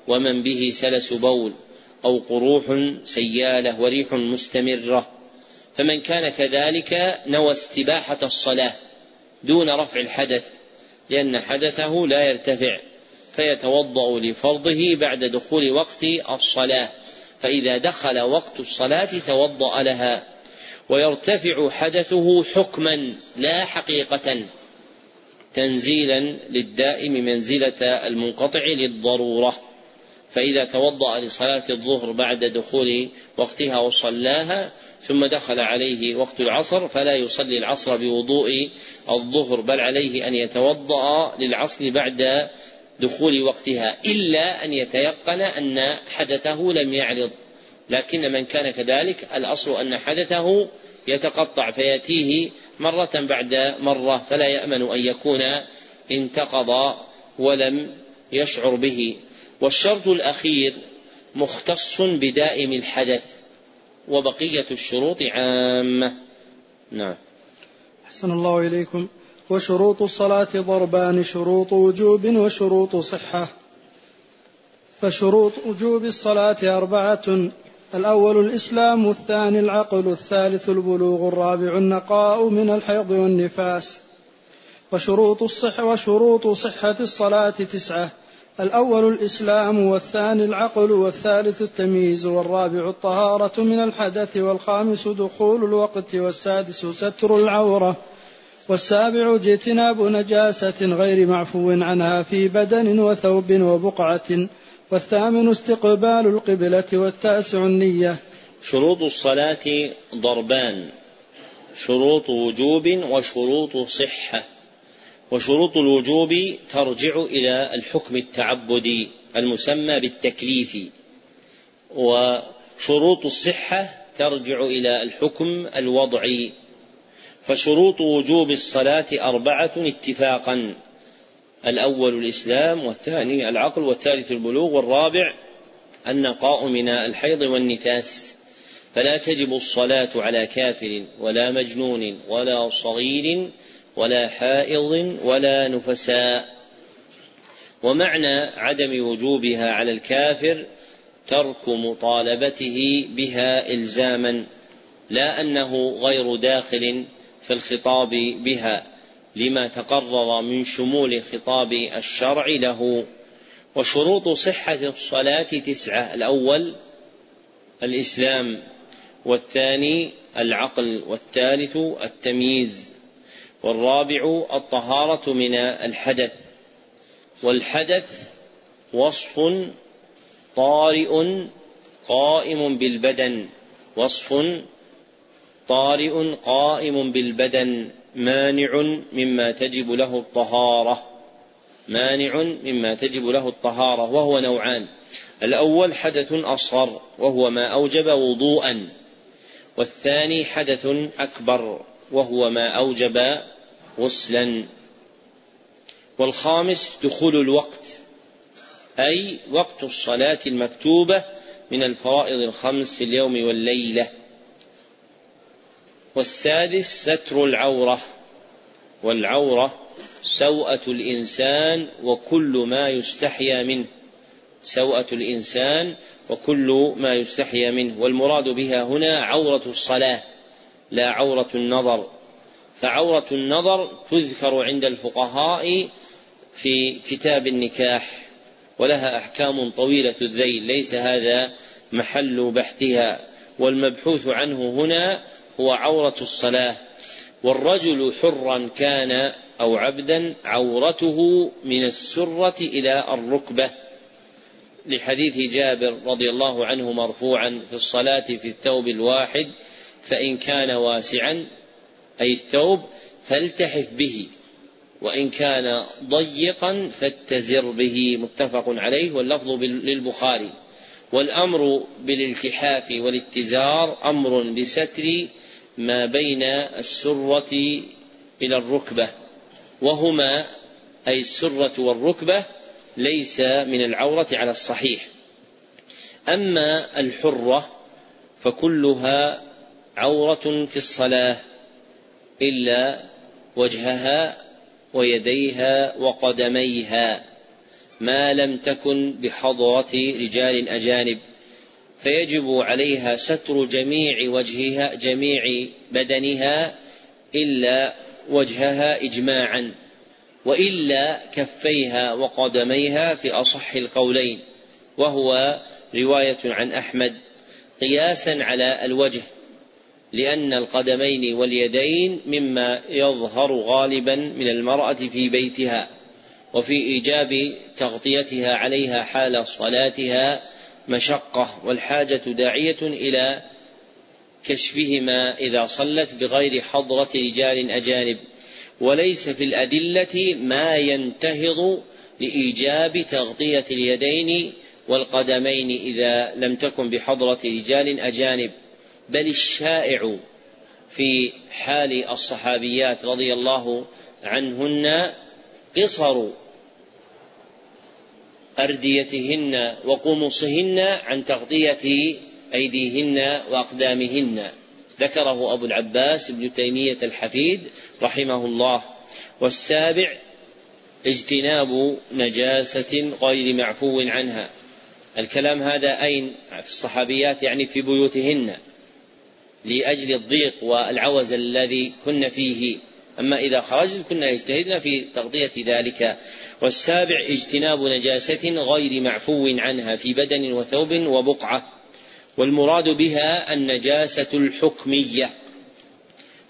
ومن به سلس بول أو قروح سيالة وريح مستمرة. فمن كان كذلك نوى استباحة الصلاة دون رفع الحدث لأن حدثه لا يرتفع فيتوضأ لفرضه بعد دخول وقت الصلاة فإذا دخل وقت الصلاة توضأ لها ويرتفع حدثه حكما لا حقيقة تنزيلا للدائم منزلة المنقطع للضرورة. فإذا توضأ لصلاة الظهر بعد دخول وقتها وصلاها ثم دخل عليه وقت العصر فلا يصلي العصر بوضوء الظهر بل عليه أن يتوضأ للعصر بعد دخول وقتها إلا أن يتيقن أن حدثه لم يعرض. لكن من كان كذلك الأصل أن حدثه يتقطع فيأتيه مرة بعد مرة فلا يأمن أن يكون انتقض ولم يشعر به. والشرط الأخير مختص بدائم الحدث وبقية الشروط عامة. نعم. أحسن الله إليكم. وشروط الصلاة ضربان شروط وجوب وشروط صحة. فشروط وجوب الصلاة أربعة. الأول الإسلام والثاني العقل الثالث البلوغ الرابع النقاء من الحيض والنفاس. وشروط الصحة وشروط صحة الصلاة تسعة. الأول الإسلام والثاني العقل والثالث التمييز والرابع الطهارة من الحدث والخامس دخول الوقت والسادس ستر العورة والسابع اجتناب نجاسة غير معفو عنها في بدن وثوب وبقعة والثامن استقبال القبلة والتاسع النية. شروط الصلاة ضربان شروط وجوب وشروط صحة. وشروط الوجوب ترجع إلى الحكم التعبدي المسمى بالتكليف. وشروط الصحة ترجع إلى الحكم الوضعي. فشروط وجوب الصلاة أربعة اتفاقا الأول الإسلام والثاني العقل والثالث البلوغ والرابع النقاء من الحيض والنفاس. فلا تجب الصلاة على كافر ولا مجنون ولا صغير ولا حائض ولا نفساء. ومعنى عدم وجوبها على الكافر ترك مطالبته بها إلزاما لا أنه غير داخل في الخطاب بها لما تقرر من شمول خطاب الشرع له. وشروط صحة الصلاة تسعة الأول الإسلام والثاني العقل والثالث التمييز. والرابع الطهارة من الحدث. والحدث وصف طارئ قائم بالبدن. وصف طارئ قائم بالبدن. مانع مما تجب له الطهارة. مانع مما تجب له الطهارة. وهو نوعان. الأول حدث أصغر وهو ما أوجب وضوءا. والثاني حدث أكبر وهو ما أوجب غسلا. والخامس دخول الوقت أي وقت الصلاة المكتوبة من الفرائض الخمس في اليوم والليلة. والسادس ستر العورة والعورة سوءة الإنسان وكل ما يستحيا منه. سوءة الإنسان وكل ما يستحيا منه. والمراد بها هنا عورة الصلاة لا عورة النظر. فعورة النظر تذكر عند الفقهاء في كتاب النكاح ولها أحكام طويلة الذيل ليس هذا محل بحثها. والمبحوث عنه هنا هو عورة الصلاة. والرجل حرا كان أو عبدا عورته من السرة إلى الركبة. لحديث جابر رضي الله عنه مرفوعا في الصلاة في الثوب الواحد فإن كان واسعا أي الثوب فالتحف به وإن كان ضيقا فاتزر به متفق عليه واللفظ للبخاري. والأمر بالالتحاف والاتزار أمر بستر ما بين السرة إلى الركبة وهما أي السرة والركبة ليس من العورة على الصحيح. أما الحرة فكلها عورة في الصلاة إلا وجهها ويديها وقدميها ما لم تكن بحضرة رجال أجانب. فيجب عليها ستر جميع وجهها جميع بدنها إلا وجهها إجماعا وإلا كفيها وقدميها في أصح القولين. وهو رواية عن أحمد قياسا على الوجه لأن القدمين واليدين مما يظهر غالبا من المرأة في بيتها وفي إيجاب تغطيتها عليها حال صلاتها مشقة والحاجة داعية إلى كشفهما إذا صلت بغير حضرة رجال أجانب. وليس في الأدلة ما ينتهض لإيجاب تغطية اليدين والقدمين إذا لم تكن بحضرة رجال أجانب. بل الشائع في حال الصحابيات رضي الله عنهن قصر أرديتهن وقمصهن عن تغطية أيديهن وأقدامهن. ذكره أبو العباس ابن تيمية الحفيد رحمه الله. والسابع اجتناب نجاسة غير معفو عنها. الكلام هذا أين؟ في الصحابيات يعني في بيوتهن. لأجل الضيق والعوز الذي كن فيه. أما إذا خرجت كنا يجتهدن في تغطية ذلك. والسابع اجتناب نجاسة غير معفو عنها في بدن وثوب وبقعة. والمراد بها النجاسة الحكمية.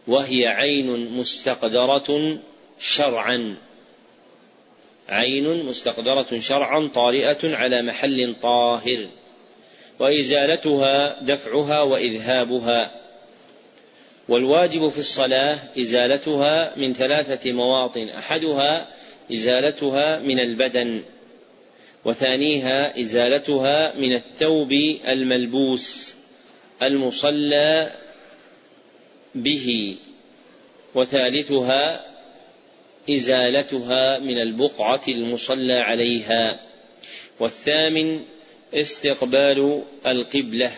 وهي عين مستقدرة شرعا. عين مستقدرة شرعا طارئة على محل طاهر. وإزالتها دفعها وإذهابها. والواجب في الصلاة إزالتها من ثلاثة مواطن. أحدها إزالتها من البدن وثانيها إزالتها من الثوب الملبوس المصلى به وثالثها إزالتها من البقعة المصلى عليها. والثامن استقبال القبلة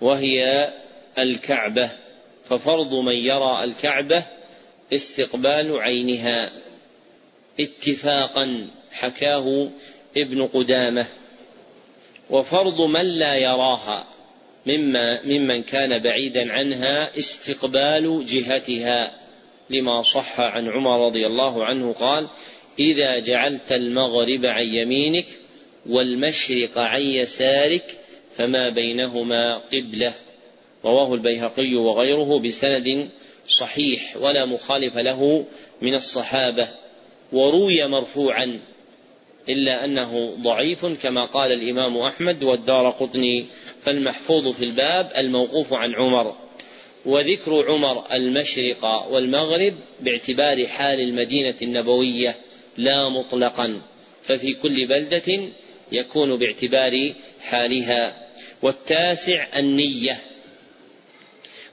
وهي الكعبة ففرض من يرى الكعبة استقبال عينها. اتفاقا حكاه ابن قدامة. وفرض من لا يراها مما ممن كان بعيدا عنها استقبال جهتها. لما صح عن عمر رضي الله عنه قال إذا جعلت المغرب عن يمينك والمشرق عن يسارك فما بينهما قبلة. رواه البيهقي وغيره بسند صحيح ولا مخالف له من الصحابة وروي مرفوعا إلا أنه ضعيف كما قال الإمام أحمد والدار قطني. فالمحفوظ في الباب الموقوف عن عمر وذكر عمر المشرق والمغرب باعتبار حال المدينة النبوية لا مطلقا ففي كل بلدة يكون باعتبار حالها. والتاسع النية.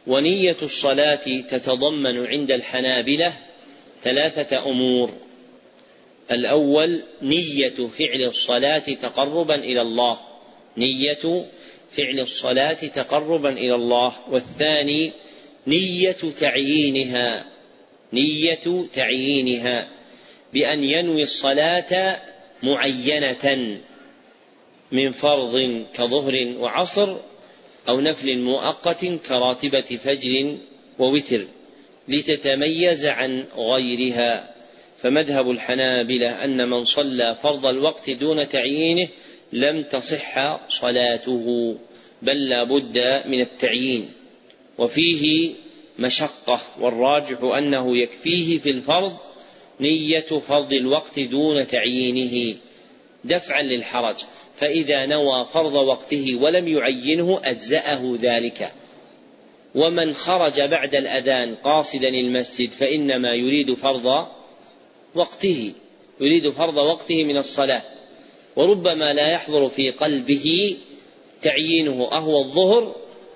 ونية الصلاة تتضمن عند الحنابلة ثلاثة أمور. الأول نية فعل الصلاة تقربا إلى الله. نية فعل الصلاة تقربا إلى الله. والثاني نية تعيينها. نية تعيينها. بأن ينوي الصلاة معينة. من فرض كظهر وعصر أو نفل مؤقت كراتبة فجر ووتر لتتميز عن غيرها. فمذهب الحنابلة أن من صلى فرض الوقت دون تعيينه لم تصح صلاته بل لا بد من التعيين. وفيه مشقة والراجح أنه يكفيه في الفرض نية فرض الوقت دون تعيينه. دفعا للحرج. فإذا نوى فرض وقته ولم يعينه أجزأه ذلك. ومن خرج بعد الأذان قاصدا المسجد فإنما يريد فرض وقته يريد فرض وقته من الصلاة. وربما لا يحضر في قلبه تعيينه أهو الظهر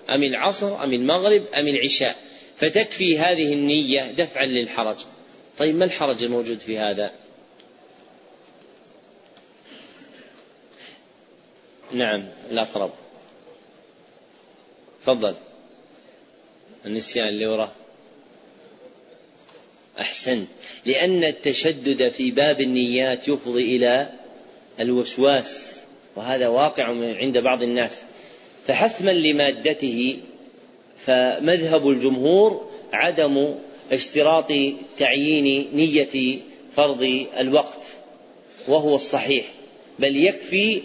أم العصر أم المغرب أم العشاء. فتكفي هذه النية دفعا للحرج. طيب ما الحرج الموجود في هذا؟ نعم الأقرب. تفضل. النسيان اللي وراه. أحسنت لأن التشدد في باب النيات يفضي إلى الوسواس وهذا واقع عند بعض الناس. فحسما لمادته فمذهب الجمهور عدم اشتراط تعيين نية فرض الوقت وهو الصحيح. بل يكفي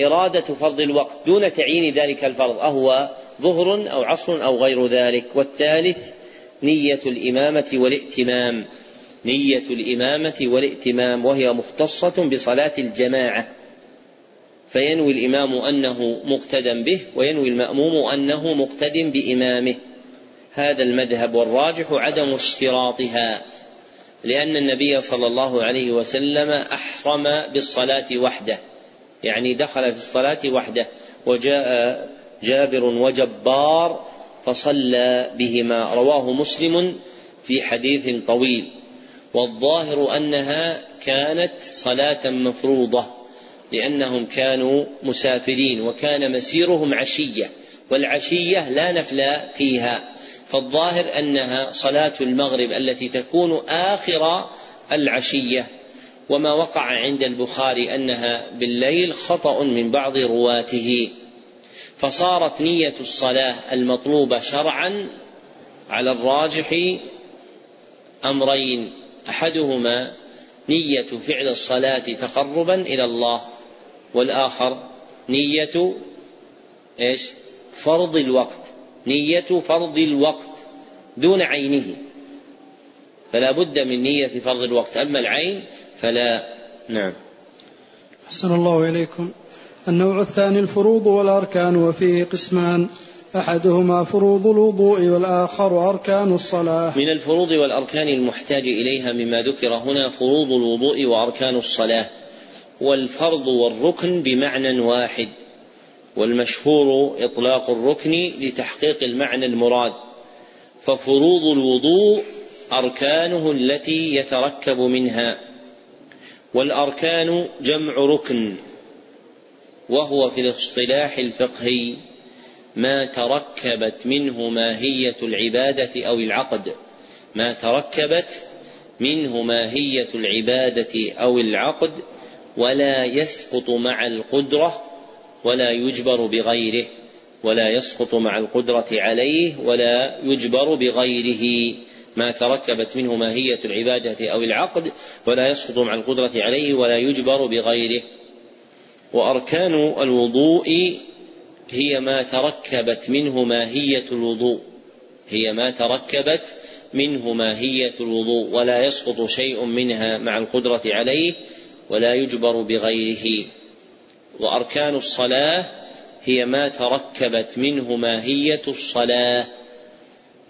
إرادة فرض الوقت دون تعيين ذلك الفرض أهو ظهر أو عصر أو غير ذلك. والثالث نية الإمامة والائتمام. نية الإمامة والائتمام وهي مختصة بصلاة الجماعة. فينوي الإمام أنه مقتدى به وينوي المأموم أنه مقتد بإمامه. هذا المذهب والراجح عدم اشتراطها لأن النبي صلى الله عليه وسلم أحرم بالصلاة وحده. يعني دخل في الصلاة وحده وجاء جابر وجبار فصلى بهما. رواه مسلم في حديث طويل. والظاهر أنها كانت صلاة مفروضة لأنهم كانوا مسافرين وكان مسيرهم عشية والعشية لا نفل فيها. فالظاهر أنها صلاة المغرب التي تكون آخر العشية. وما وقع عند البخاري أنها بالليل خطأ من بعض رواته فصارت نية الصلاة المطلوبة شرعا على الراجح أمرين أحدهما نية فعل الصلاة تقربا إلى الله والآخر نية إيش؟ فرض الوقت نية فرض الوقت دون عينه فلا بد من نية فرض الوقت أما العين فلا نعم. أحسن الله إليكم. النوع الثاني الفروض والأركان وفيه قسمان. أحدهما فروض الوضوء والآخر أركان الصلاة. من الفروض والأركان المحتاج إليها مما ذكر هنا فروض الوضوء وأركان الصلاة والفرض والركن بمعنى واحد والمشهور إطلاق الركن لتحقيق المعنى المراد. ففروض الوضوء أركانه التي يتركب منها. والأركان جمع ركن وهو في الاصطلاح الفقهي ما تركبت منه ماهية العبادة أو العقد ما تركبت منه ماهية العبادة أو العقد ولا يسقط مع القدرة ولا يجبر بغيره ولا يسقط مع القدرة عليه ولا يجبر بغيره. ما تركبت منه ماهية العبادة أو العقد ولا يسقط مع القدرة عليه ولا يجبر بغيره. وأركان الوضوء هي ما تركبت منه ماهية الوضوء. هي ما تركبت منه ماهية الوضوء ولا يسقط شيء منها مع القدرة عليه ولا يجبر بغيره. وأركان الصلاة هي ما تركبت منه ماهية الصلاة.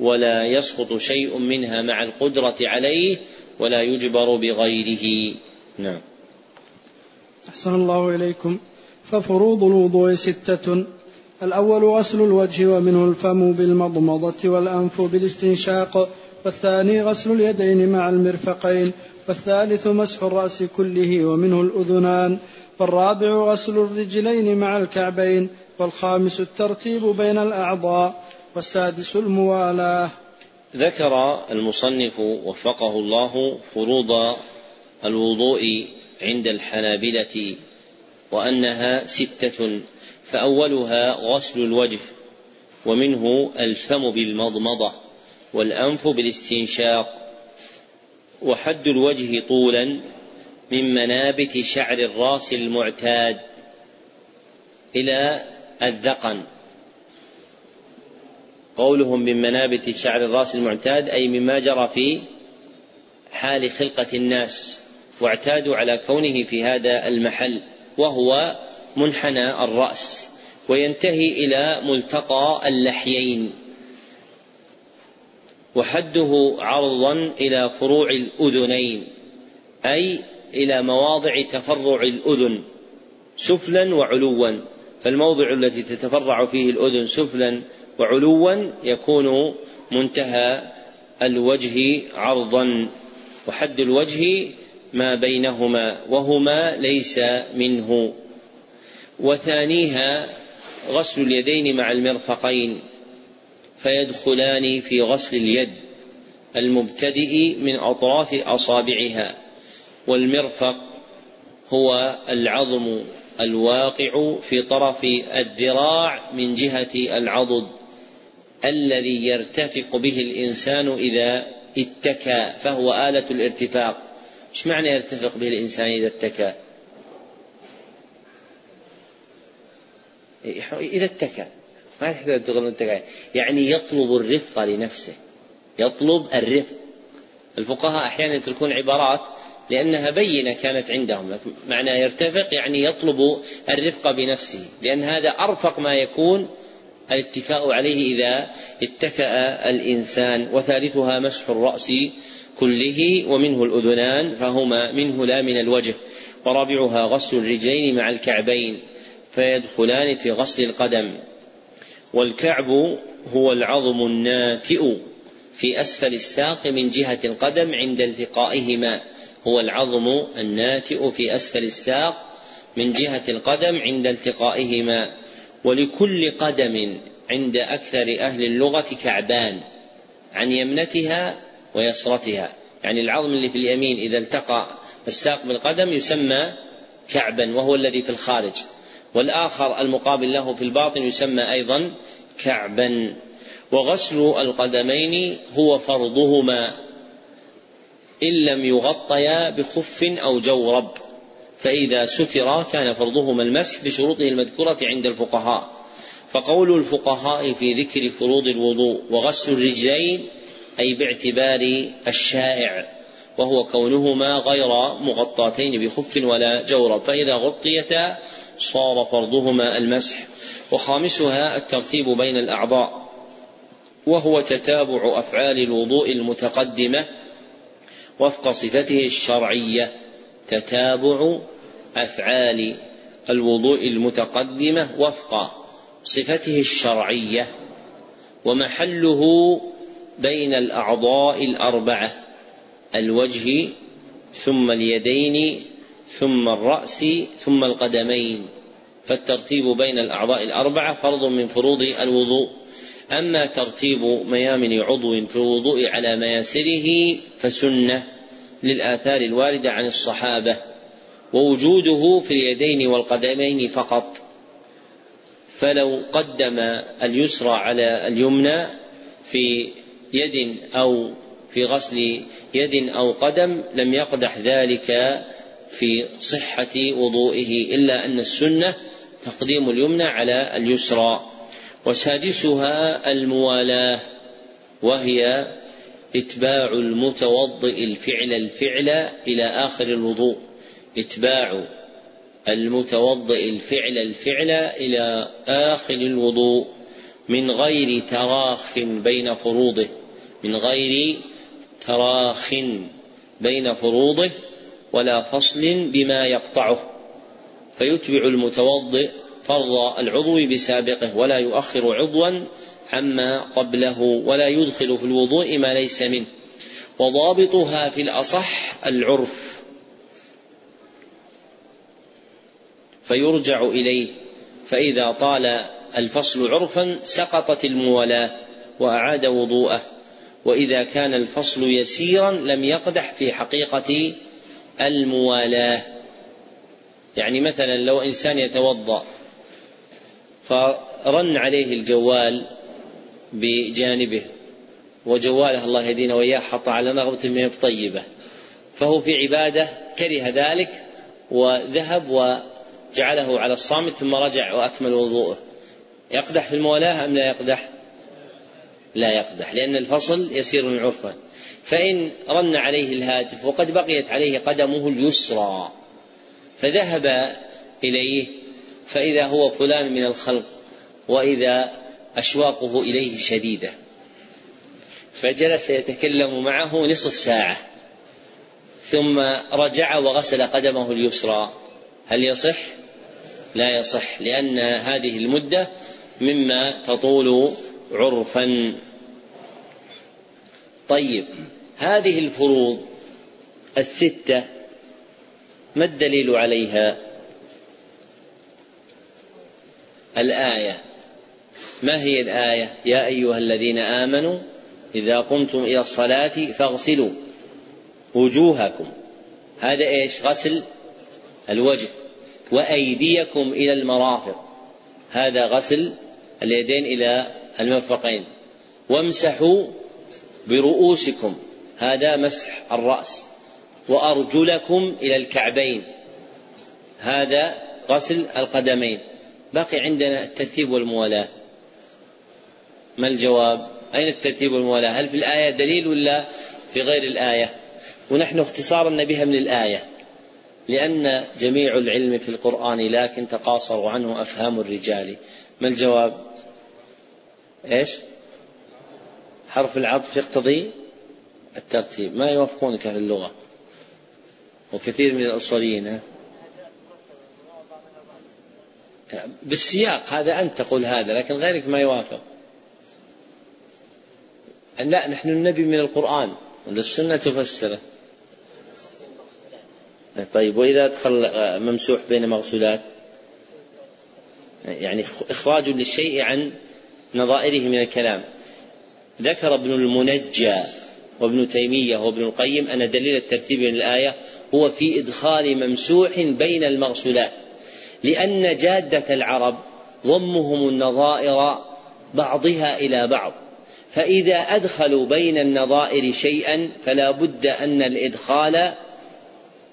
ولا يسقط شيء منها مع القدرة عليه ولا يجبر بغيره. نعم. أحسن الله إليكم. ففروض الوضوء ستة. الأول غسل الوجه ومنه الفم بالمضمضة والأنف بالاستنشاق. والثاني غسل اليدين مع المرفقين. والثالث مسح الرأس كله ومنه الأذنان. والرابع غسل الرجلين مع الكعبين. والخامس الترتيب بين الأعضاء. والسادس الموالاة. ذكر المصنف وفقه الله فروض الوضوء عند الحنابلة وأنها ستة فأولها غسل الوجه ومنه الفم بالمضمضة والأنف بالاستنشاق وحد الوجه طولا من منابت شعر الراس المعتاد إلى الذقن. قولهم من منابت شعر الراس المعتاد أي مما جرى في حال خلقة الناس واعتادوا على كونه في هذا المحل وهو منحنى الرأس وينتهي إلى ملتقى اللحيين. وحده عرضا إلى فروع الأذنين أي إلى مواضع تفرع الأذن سفلا وعلوا. فالموضع الذي تتفرع فيه الأذن سفلا وعلوا يكون منتهى الوجه عرضا. وحد الوجه ما بينهما وهما ليس منه. وثانيها غسل اليدين مع المرفقين فيدخلان في غسل اليد المبتدئ من أطراف أصابعها. والمرفق هو العظم الواقع في طرف الذراع من جهة العضد. الذي يرتفق به الإنسان إذا اتكى فهو آلة الارتفاق. إيش معنى يرتفق به الإنسان إذا اتكى؟ إذا اتكى. ما تحتاج يعني يطلب الرفق لنفسه. يطلب الرفق. الفقهاء أحيانا يتركون عبارات لأنها بينة كانت عندهم. معنى يرتفق يعني يطلب الرفق بنفسه. لأن هذا أرفق ما يكون الاتكاء عليه إذا اتكأ الإنسان وثالثها مسح الرأس كله ومنه الأذنان فهما منه لا من الوجه ورابعها غسل الرجلين مع الكعبين فيدخلان في غسل القدم. والكعب هو العظم الناتئ في أسفل الساق من جهة القدم عند التقائهما هو العظم الناتئ في أسفل الساق من جهة القدم عند التقائهما. ولكل قدم عند أكثر أهل اللغة كعبان عن يمنتها ويسرتها. يعني العظم اللي في اليمين إذا التقى الساق بالقدم يسمى كعبا وهو الذي في الخارج. والآخر المقابل له في الباطن يسمى أيضا كعبا. وغسل القدمين هو فرضهما إن لم يغطيا بخف أو جورب. فإذا سترا كان فرضهما المسح بشروطه المذكورة عند الفقهاء. فقول الفقهاء في ذكر فروض الوضوء وغسل الرجلين أي باعتبار الشائع وهو كونهما غير مغطاتين بخف ولا جورب فإذا غطيتا صار فرضهما المسح. وخامسها الترتيب بين الأعضاء وهو تتابع أفعال الوضوء المتقدمة وفق صفته الشرعية. تتابع أفعال الوضوء المتقدمة وفق صفته الشرعية ومحله بين الأعضاء الأربعة الوجه ثم اليدين ثم الرأس ثم القدمين فالترتيب بين الأعضاء الأربعة فرض من فروض الوضوء. أما ترتيب ميامن عضو في الوضوء على مياسره فسنة. للآثار الواردة عن الصحابة ووجوده في اليدين والقدمين فقط. فلو قدم اليسرى على اليمنى في يد أو في غسل يد أو قدم لم يقدح ذلك في صحة وضوئه إلا أن السنة تقديم اليمنى على اليسرى. وسادسها الموالاة وهي إتباع المتوضئ الفعل الفعل إلى آخر الوضوء. إتباع المتوضئ الفعل الفعل إلى آخر الوضوء من غير تراخ بين فروضه من غير تراخ بين فروضه ولا فصل بما يقطعه. فيتبع المتوضئ فرض العضو بسابقه ولا يؤخر عضوا عما قبله ولا يدخل في الوضوء ما ليس منه. وضابطها في الأصح العرف. فيرجع إليه. فإذا طال الفصل عرفا سقطت الموالاة وأعاد وضوءه. وإذا كان الفصل يسيرا لم يقدح في حقيقة الموالاة. يعني مثلا لو إنسان يتوضأ فرن عليه الجوال بجانبه وجواله الله يهدينا وإياه حط على نغمة ما طيبة. فهو في عبادة كره ذلك وذهب وجعله على الصامت ثم رجع وأكمل وضوءه. يقدح في الموالاة أم لا يقدح؟ لا يقدح لأن الفصل يسير عرفا فإن رن عليه الهاتف وقد بقيت عليه قدمه اليسرى فذهب إليه فإذا هو فلان من الخلق وإذا أشواقه إليه شديدة. فجلس يتكلم معه نصف ساعة. ثم رجع وغسل قدمه اليسرى. هل يصح؟ لا يصح لأن هذه المدة مما تطول عرفا. طيب هذه الفروض الستة ما الدليل عليها؟ الآية. ما هي الآية؟ يا أيها الذين آمنوا إذا قمتم إلى الصلاة فاغسلوا وجوهكم. هذا إيش؟ غسل الوجه وأيديكم إلى المرافق. هذا غسل اليدين إلى المرفقين وامسحوا برؤوسكم. هذا مسح الرأس. وأرجلكم إلى الكعبين. هذا غسل القدمين. بقي عندنا الترتيب والموالاة. ما الجواب؟ أين الترتيب والموالاة؟ هل في الآية دليل ولا في غير الآية؟ ونحن اختصارا بها من الآية لأن جميع العلم في القرآن لكن تقاصر عنه أفهام الرجال. ما الجواب؟ إيش؟ حرف العطف يقتضي الترتيب. ما يوافقونك أهل اللغة؟ وكثير من الأصوليين بالسياق هذا أنت تقول هذا لكن غيرك ما يوافق. لا نحن النبي من القرآن السنة تفسره. طيب وإذا أدخل ممسوح بين مغسولات يعني إخراج للشيء عن نظائره من الكلام. ذكر ابن المنجى وابن تيمية وابن القيم أن دليل الترتيب من الآية هو في إدخال ممسوح بين المغسولات لأن جادة العرب ضمهم النظائر بعضها إلى بعض. فإذا أدخلوا بين النظائر شيئا فلا بد أن الإدخال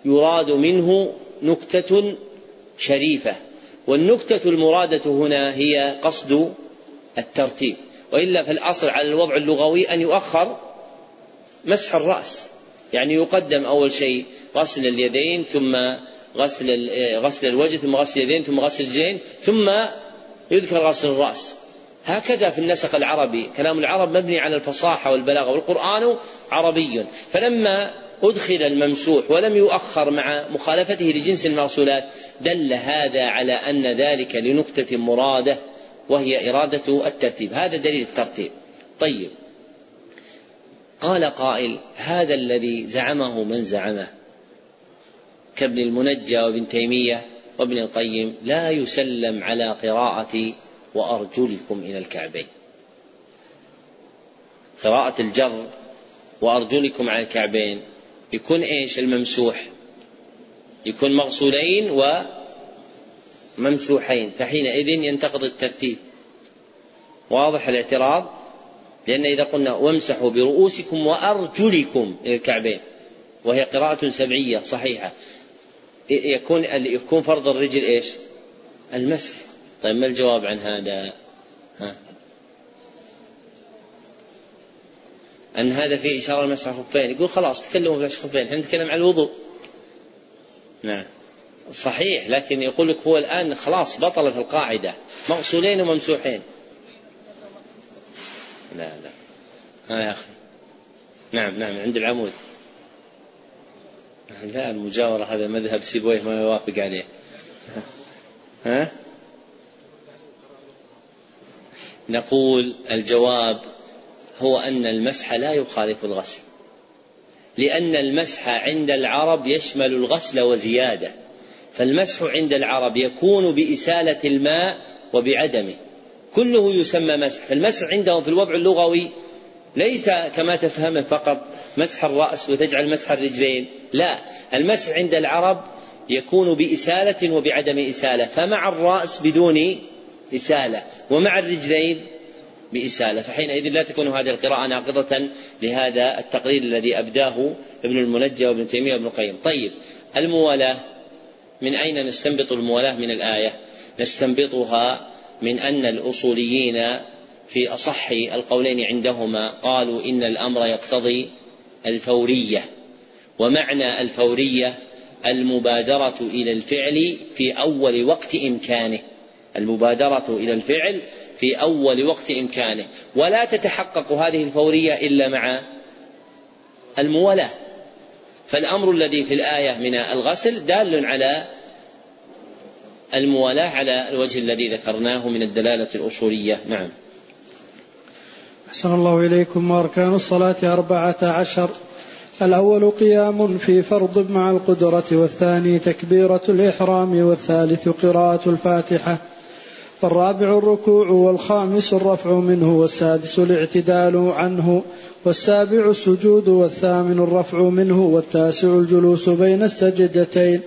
يراد منه نكتة شريفة. والنكتة المرادة هنا هي قصد الترتيب. وإلا فالأصل على الوضع اللغوي أن يؤخر مسح الرأس. يعني يقدم أول شيء غسل اليدين ثم غسل غسل الوجه ثم غسل اليدين ثم غسل الرجلين ثم يذكر غسل الرأس. هكذا في النسق العربي. كلام العرب مبني على الفصاحة والبلاغة والقرآن عربي. فلما أدخل الممسوح ولم يؤخر مع مخالفته لجنس المغسولات دل هذا على أن ذلك لنكتة مرادة وهي إرادة الترتيب. هذا دليل الترتيب. طيب. قال قائل هذا الذي زعمه من زعمه كابن المنجى وابن تيمية وابن القيم لا يسلم على قراءة وأرجلكم إلى الكعبين. قراءة الجر وأرجلكم على الكعبين يكون إيش؟ الممسوح. يكون مغسولين وممسوحين فحينئذ ينتقض الترتيب. واضح الاعتراض؟ لأن إذا قلنا وامسحوا برؤوسكم وأرجلكم إلى الكعبين وهي قراءة سبعية صحيحة يكون يكون فرض الرجل إيش؟ المسح. طيب ما الجواب عن هذا؟ ها؟ أن هذا فيه إشارة لمسح الخفين يقول خلاص تكلموا في مسح الخفين إحنا نتكلم عن الوضوء. نعم. صحيح لكن يقول لك هو الآن خلاص بطلت القاعدة. مغسولين وممسوحين. لا لا. ها يا أخي. نعم نعم عند العمود. لا المجاورة هذا مذهب سيبويه ما يوافق عليه. ها؟ نقول الجواب هو أن المسح لا يخالف الغسل. لأن المسح عند العرب يشمل الغسل وزيادة. فالمسح عند العرب يكون بإسالة الماء وبعدمه. كله يسمى مسح. فالمسح عندهم في الوضع اللغوي ليس كما تفهمه فقط مسح الرأس وتجعل مسح الرجلين. لا. المسح عند العرب يكون بإسالة وبعدم إسالة. فمع الرأس بدون إسالة. ومع الرجلين بإسالة. فحينئذ لا تكون هذه القراءة ناقضة لهذا التقرير الذي أبداه ابن المنجى وابن تيمية وابن القيم. طيب الموالاة من أين نستنبط الموالاة من الآية؟ نستنبطها من أن الأصوليين في أصح القولين عندهما قالوا إن الأمر يقتضي الفورية. ومعنى الفورية المبادرة إلى الفعل في أول وقت إمكانه. المبادرة إلى الفعل في أول وقت إمكانه. ولا تتحقق هذه الفورية إلا مع الموالاة. فالأمر الذي في الآية من الغسل دال على الموالاة على الوجه الذي ذكرناه من الدلالة الأصولية. نعم. أحسن الله إليكم وأركان الصلاة أربعة عشر. الأول قيام في فرض مع القدرة والثاني تكبيرة الإحرام والثالث قراءة الفاتحة. والرابع الركوع والخامس الرفع منه والسادس الاعتدال عنه والسابع السجود والثامن الرفع منه والتاسع الجلوس بين السجدتين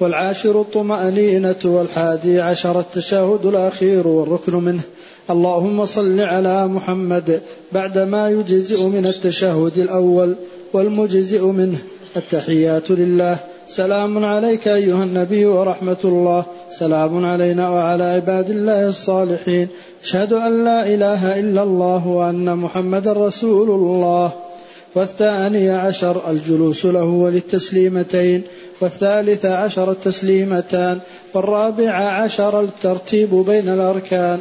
والعاشر الطمأنينة والحادي عشر التشهد الأخير والركن منه. اللهم صل على محمد بعدما يجزئ من التشهد الأول والمجزئ منه. التحيات لله. سلام عليك أيها النبي ورحمة الله. سلام علينا وعلى عباد الله الصالحين. أشهد أن لا إله إلا الله وأن محمدا رسول الله. والثاني عشر الجلوس له وللتسليمتين. والثالث عشر التسليمتان. والرابع عشر الترتيب بين الأركان.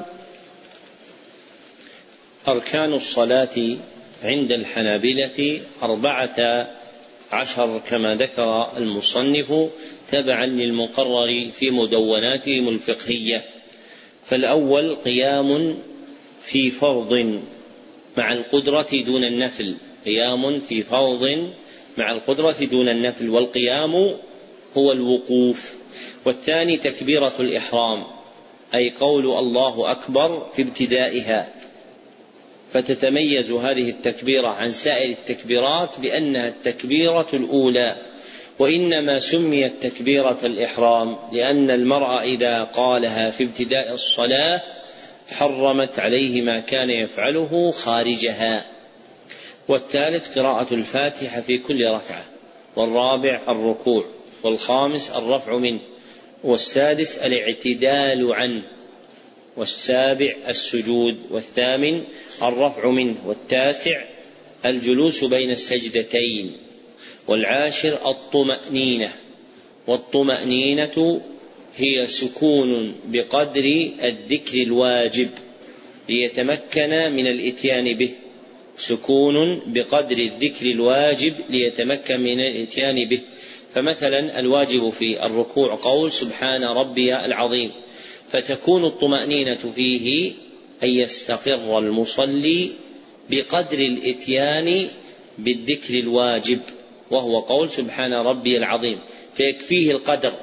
أركان الصلاة عند الحنابلة أربعة عشر كما ذكر المصنف تبعا للمقرر في مدوناتهم الفقهية. فالأول قيام في فرض مع القدرة دون النفل. قيام في فرض مع القدرة دون النفل. والقيام هو الوقوف. والثاني تكبيرة الإحرام أي قول الله أكبر في ابتدائها. فتتميز هذه التكبيرة عن سائر التكبيرات بأنها التكبيرة الأولى وإنما سميت تكبيرة الإحرام لأن المرء إذا قالها في ابتداء الصلاة حرمت عليه ما كان يفعله خارجها. والثالث قراءة الفاتحة في كل ركعة والرابع الركوع والخامس الرفع منه والسادس الاعتدال عنه والسابع السجود والثامن الرفع منه والتاسع الجلوس بين السجدتين والعاشر الطمأنينة. والطمأنينة هي سكون بقدر الذكر الواجب ليتمكن من الإتيان به. سكون بقدر الذكر الواجب ليتمكن من الإتيان به. فمثلا الواجب في الركوع قول سبحان ربي العظيم فتكون الطمأنينة فيه أن يستقر المصلي بقدر الإتيان بالذكر الواجب وهو قول سبحان ربي العظيم فيكفيه القدر.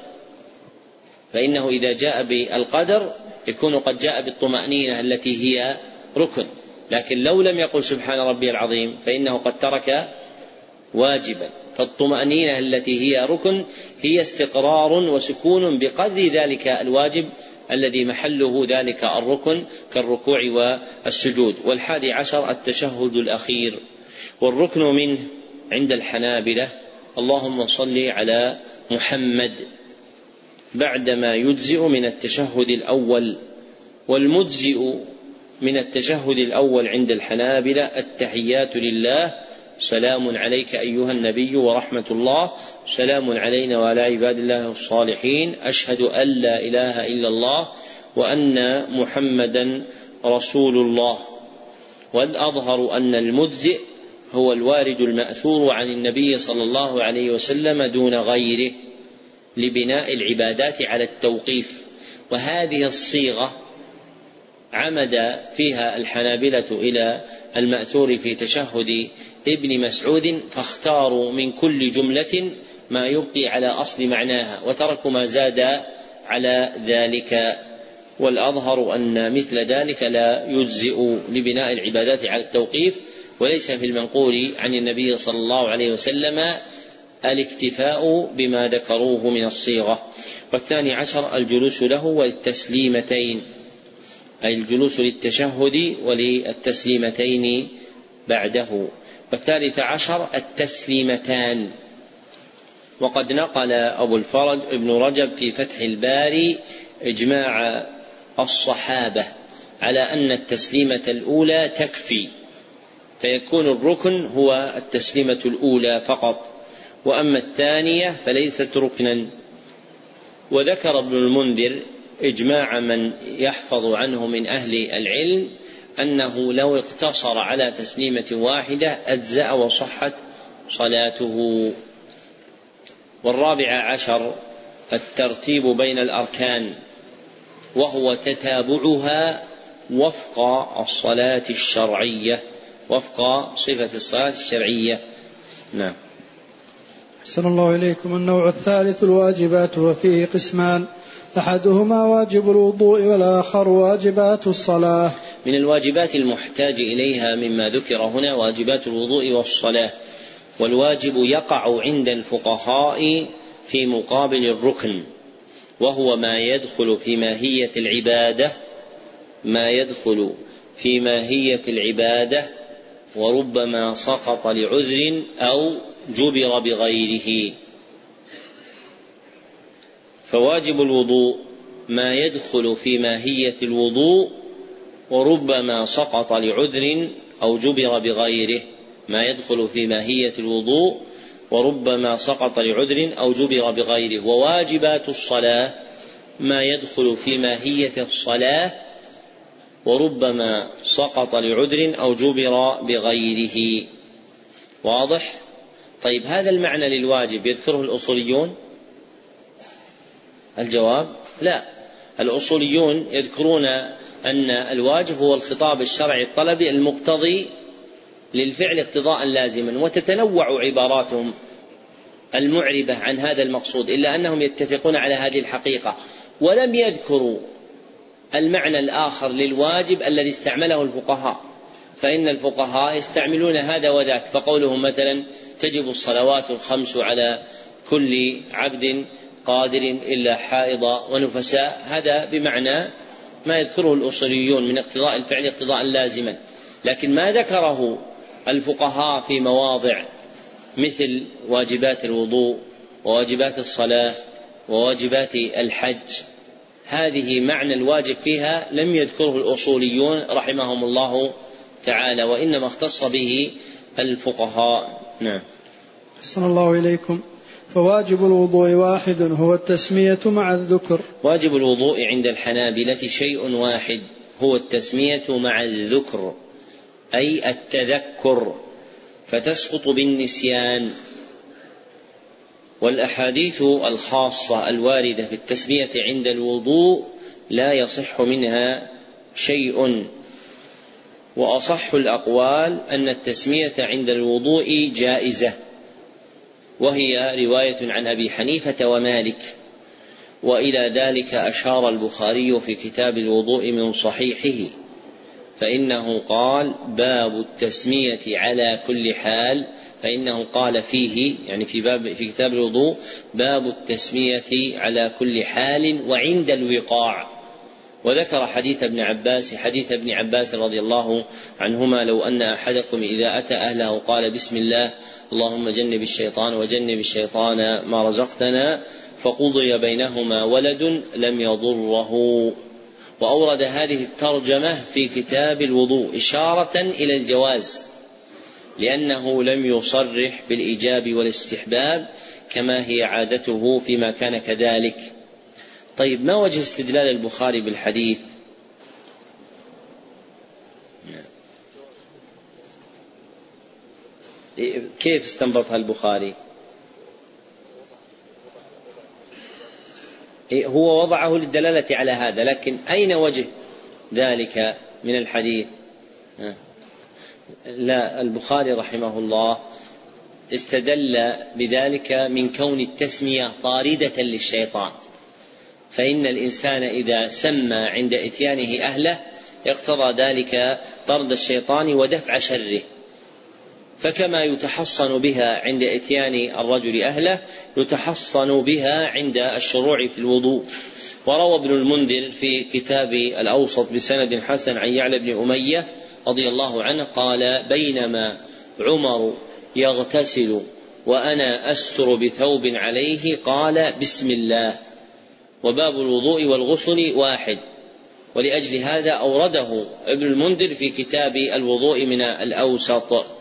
فإنه إذا جاء بالقدر يكون قد جاء بالطمأنينة التي هي ركن. لكن لو لم يقل سبحان ربي العظيم فإنه قد ترك واجبا. فالطمأنينة التي هي ركن هي استقرار وسكون بقدر ذلك الواجب الذي محله ذلك الركن كالركوع والسجود. والحادي عشر التشهد الأخير. والركن منه عند الحنابلة. اللهم صل على محمد. بعدما يجزئ من التشهد الأول. والمجزئ من التشهد الأول عند الحنابلة التحيات لله سلام عليك أيها النبي ورحمة الله. سلام علينا وعلى عباد الله الصالحين. أشهد أن لا إله إلا الله وأن محمدا رسول الله. والأظهر أن المجزئ هو الوارد المأثور عن النبي صلى الله عليه وسلم دون غيره لبناء العبادات على التوقيف. وهذه الصيغة عمد فيها الحنابلة إلى المأثور في تشهد ابن مسعود فاختاروا من كل جملة ما يبقي على أصل معناها وتركوا ما زاد على ذلك. والأظهر أن مثل ذلك لا يجزئ لبناء العبادات على التوقيف وليس في المنقول عن النبي صلى الله عليه وسلم الاكتفاء بما ذكروه من الصيغة. والثاني عشر الجلوس له والتسليمتين أي الجلوس للتشهد وللتسليمتين بعده. والثالث عشر التسليمتان. وقد نقل أبو الفرج ابن رجب في فتح الباري إجماع الصحابة على أن التسليمة الأولى تكفي فيكون الركن هو التسليمة الأولى فقط وأما الثانية فليست ركنا. وذكر ابن المنذر إجماع من يحفظ عنه من أهل العلم أنه لو اقتصر على تسليمة واحدة أجزأ وصحت صلاته. والرابع عشر الترتيب بين الأركان وهو تتابعها وفق الصلاة الشرعية وفق صفة الصلاة الشرعية. نعم. أحسن الله إليكم. النوع الثالث الواجبات وفيه قسمان. أحدهما واجب الوضوء والآخر واجبات الصلاة. من الواجبات المحتاج إليها مما ذكر هنا واجبات الوضوء والصلاة والواجب يقع عند الفقهاء في مقابل الركن وهو ما يدخل في ماهية العبادة ما يدخل في ماهية العبادة وربما سقط لعذر أو جبر بغيره. فواجب الوضوء ما يدخل في ماهية الوضوء وربما سقط لعذر أو جبر بغيره. ما يدخل في ماهية الوضوء وربما سقط لعذر أو جبر بغيره. وواجبات الصلاة ما يدخل في ماهية الصلاة وربما سقط لعذر أو جبر بغيره. واضح؟ طيب هذا المعنى للواجب يذكره الأصوليون؟ الجواب لا. الأصوليون يذكرون أن الواجب هو الخطاب الشرعي الطلبي المقتضي للفعل اقتضاء لازما وتتنوع عباراتهم المعربة عن هذا المقصود إلا أنهم يتفقون على هذه الحقيقة. ولم يذكروا المعنى الآخر للواجب الذي استعمله الفقهاء. فإن الفقهاء يستعملون هذا وذاك فقولهم مثلا تجب الصلوات الخمس على كل عبد قادر إلا حائض ونفساء. هذا بمعنى ما يذكره الأصوليون من اقتضاء الفعل اقتضاء لازما. لكن ما ذكره الفقهاء في مواضع مثل واجبات الوضوء وواجبات الصلاة وواجبات الحج هذه معنى الواجب فيها لم يذكره الأصوليون رحمهم الله تعالى وإنما اختص به الفقهاء. نعم. أحسن الله إليكم. فواجب الوضوء واحد هو التسمية مع الذكر. واجب الوضوء عند الحنابلة شيء واحد هو التسمية مع الذكر أي التذكر فتسقط بالنسيان. والأحاديث الخاصة الواردة في التسمية عند الوضوء لا يصح منها شيء. وأصح الأقوال أن التسمية عند الوضوء جائزة. وهي رواية عن أبي حنيفة ومالك. وإلى ذلك أشار البخاري في كتاب الوضوء من صحيحه فإنه قال باب التسمية على كل حال فإنه قال فيه يعني في باب في كتاب الوضوء باب التسمية على كل حال وعند الوقاع. وذكر حديث ابن عباس حديث ابن عباس رضي الله عنهما لو أن أحدكم إذا أتى أهله قال بسم الله اللهم جنب الشيطان وجنب الشيطان ما رزقتنا فقضي بينهما ولد لم يضره. وأورد هذه الترجمة في كتاب الوضوء إشارة إلى الجواز لأنه لم يصرح بالإيجاب والاستحباب كما هي عادته فيما كان كذلك. طيب ما وجه استدلال البخاري بالحديث؟ كيف استنبطها البخاري؟ هو وضعه للدلالة على هذا لكن أين وجه ذلك من الحديث؟ لا البخاري رحمه الله استدل بذلك من كون التسمية طاردة للشيطان. فإن الإنسان إذا سمى عند إتيانه أهله اقتضى ذلك طرد الشيطان ودفع شره. فكما يتحصن بها عند إتيان الرجل أهله يتحصن بها عند الشروع في الوضوء. وروى ابن المنذر في كتاب الأوسط بسند حسن عن يعلى بن أمية رضي الله عنه قال بينما عمر يغتسل وأنا أستر بثوب عليه قال بسم الله. وباب الوضوء والغسل واحد. ولأجل هذا أورده ابن المنذر في كتاب الوضوء من الأوسط.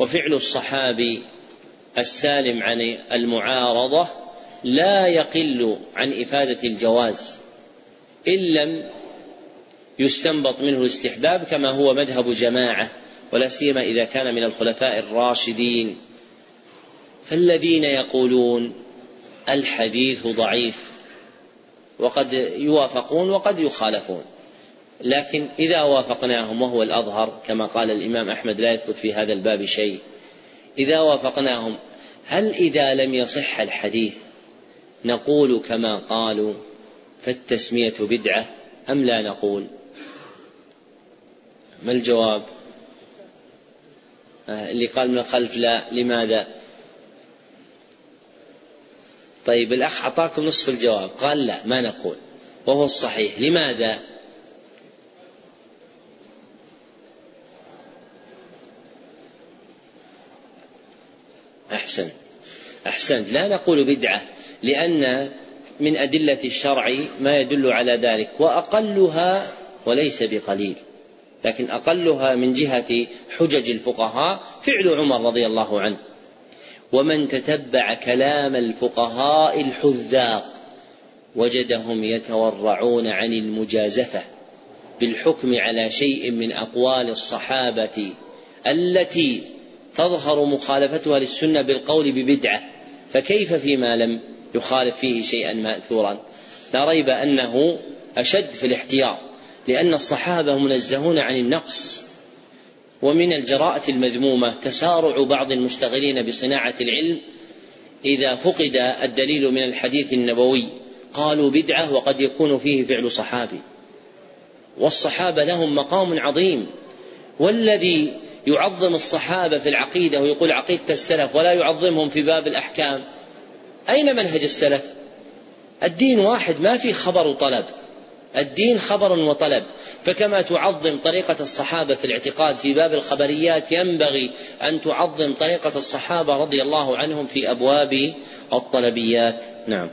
وفعل الصحابي السالم عن المعارضة لا يقل عن إفادة الجواز إن لم يستنبط منه الاستحباب كما هو مذهب جماعة ولا سيما إذا كان من الخلفاء الراشدين. فالذين يقولون الحديث ضعيف وقد يوافقون وقد يخالفون. لكن إذا وافقناهم وهو الأظهر كما قال الإمام أحمد لا يثبت في هذا الباب شيء. إذا وافقناهم هل إذا لم يصح الحديث نقول كما قالوا فالتسمية بدعة أم لا نقول؟ ما الجواب؟ آه، اللي قال من الخلف لا لماذا؟ طيب الأخ أعطاكم نصف الجواب قال لا ما نقول. وهو الصحيح لماذا؟ أحسن. أحسنت. لا نقول بدعة لأن من أدلة الشرع ما يدل على ذلك. وأقلها وليس بقليل. لكن أقلها من جهة حجج الفقهاء فعل عمر رضي الله عنه. ومن تتبع كلام الفقهاء الحذاق وجدهم يتورعون عن المجازفة بالحكم على شيء من أقوال الصحابة التي تظهر مخالفتها للسنة بالقول ببدعة فكيف فيما لم يخالف فيه شيئا ماثورا؟ لا ريب أنه أشد في الاحتياط لأن الصحابة منزهون عن النقص ومن الجراءة المذمومة تسارع بعض المشتغلين بصناعة العلم إذا فقد الدليل من الحديث النبوي قالوا بدعة وقد يكون فيه فعل صحابي. والصحابة لهم مقام عظيم والذي يعظم الصحابة في العقيدة ويقول عقيدة السلف ولا يعظمهم في باب الأحكام. أين منهج السلف؟ الدين واحد ما في خبر وطلب. الدين خبر وطلب. فكما تعظم طريقة الصحابة في الاعتقاد في باب الخبريات ينبغي أن تعظم طريقة الصحابة رضي الله عنهم في أبواب الطلبيات. نعم.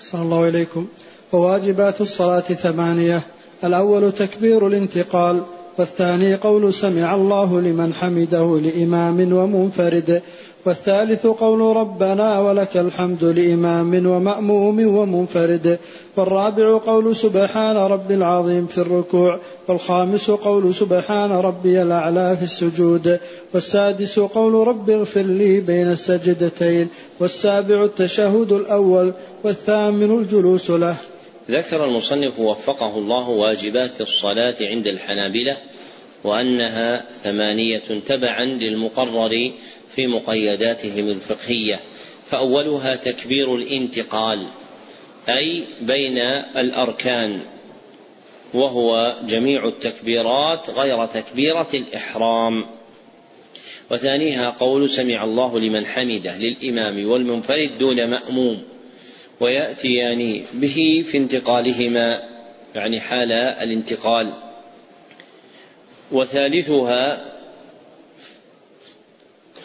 صلى الله إليكم. وواجبات الصلاة ثمانية. الأول تكبير الانتقال. والثاني قول سمع الله لمن حمده لإمام ومنفرد والثالث قول ربنا ولك الحمد لإمام ومأموم ومنفرد والرابع قول سبحان رب العظيم في الركوع والخامس قول سبحان ربي الأعلى في السجود والسادس قول رب اغفر لي بين السجدتين والسابع التشهد الأول والثامن الجلوس له. ذكر المصنف وفقه الله واجبات الصلاة عند الحنابلة وأنها ثمانية تبعا للمقرر في مقيداتهم الفقهية فأولها تكبير الانتقال أي بين الأركان وهو جميع التكبيرات غير تكبيرة الإحرام. وثانيها قول سمع الله لمن حمده للإمام والمنفرد دون مأموم. ويأتيان به في انتقالهما يعني حال الانتقال. وثالثها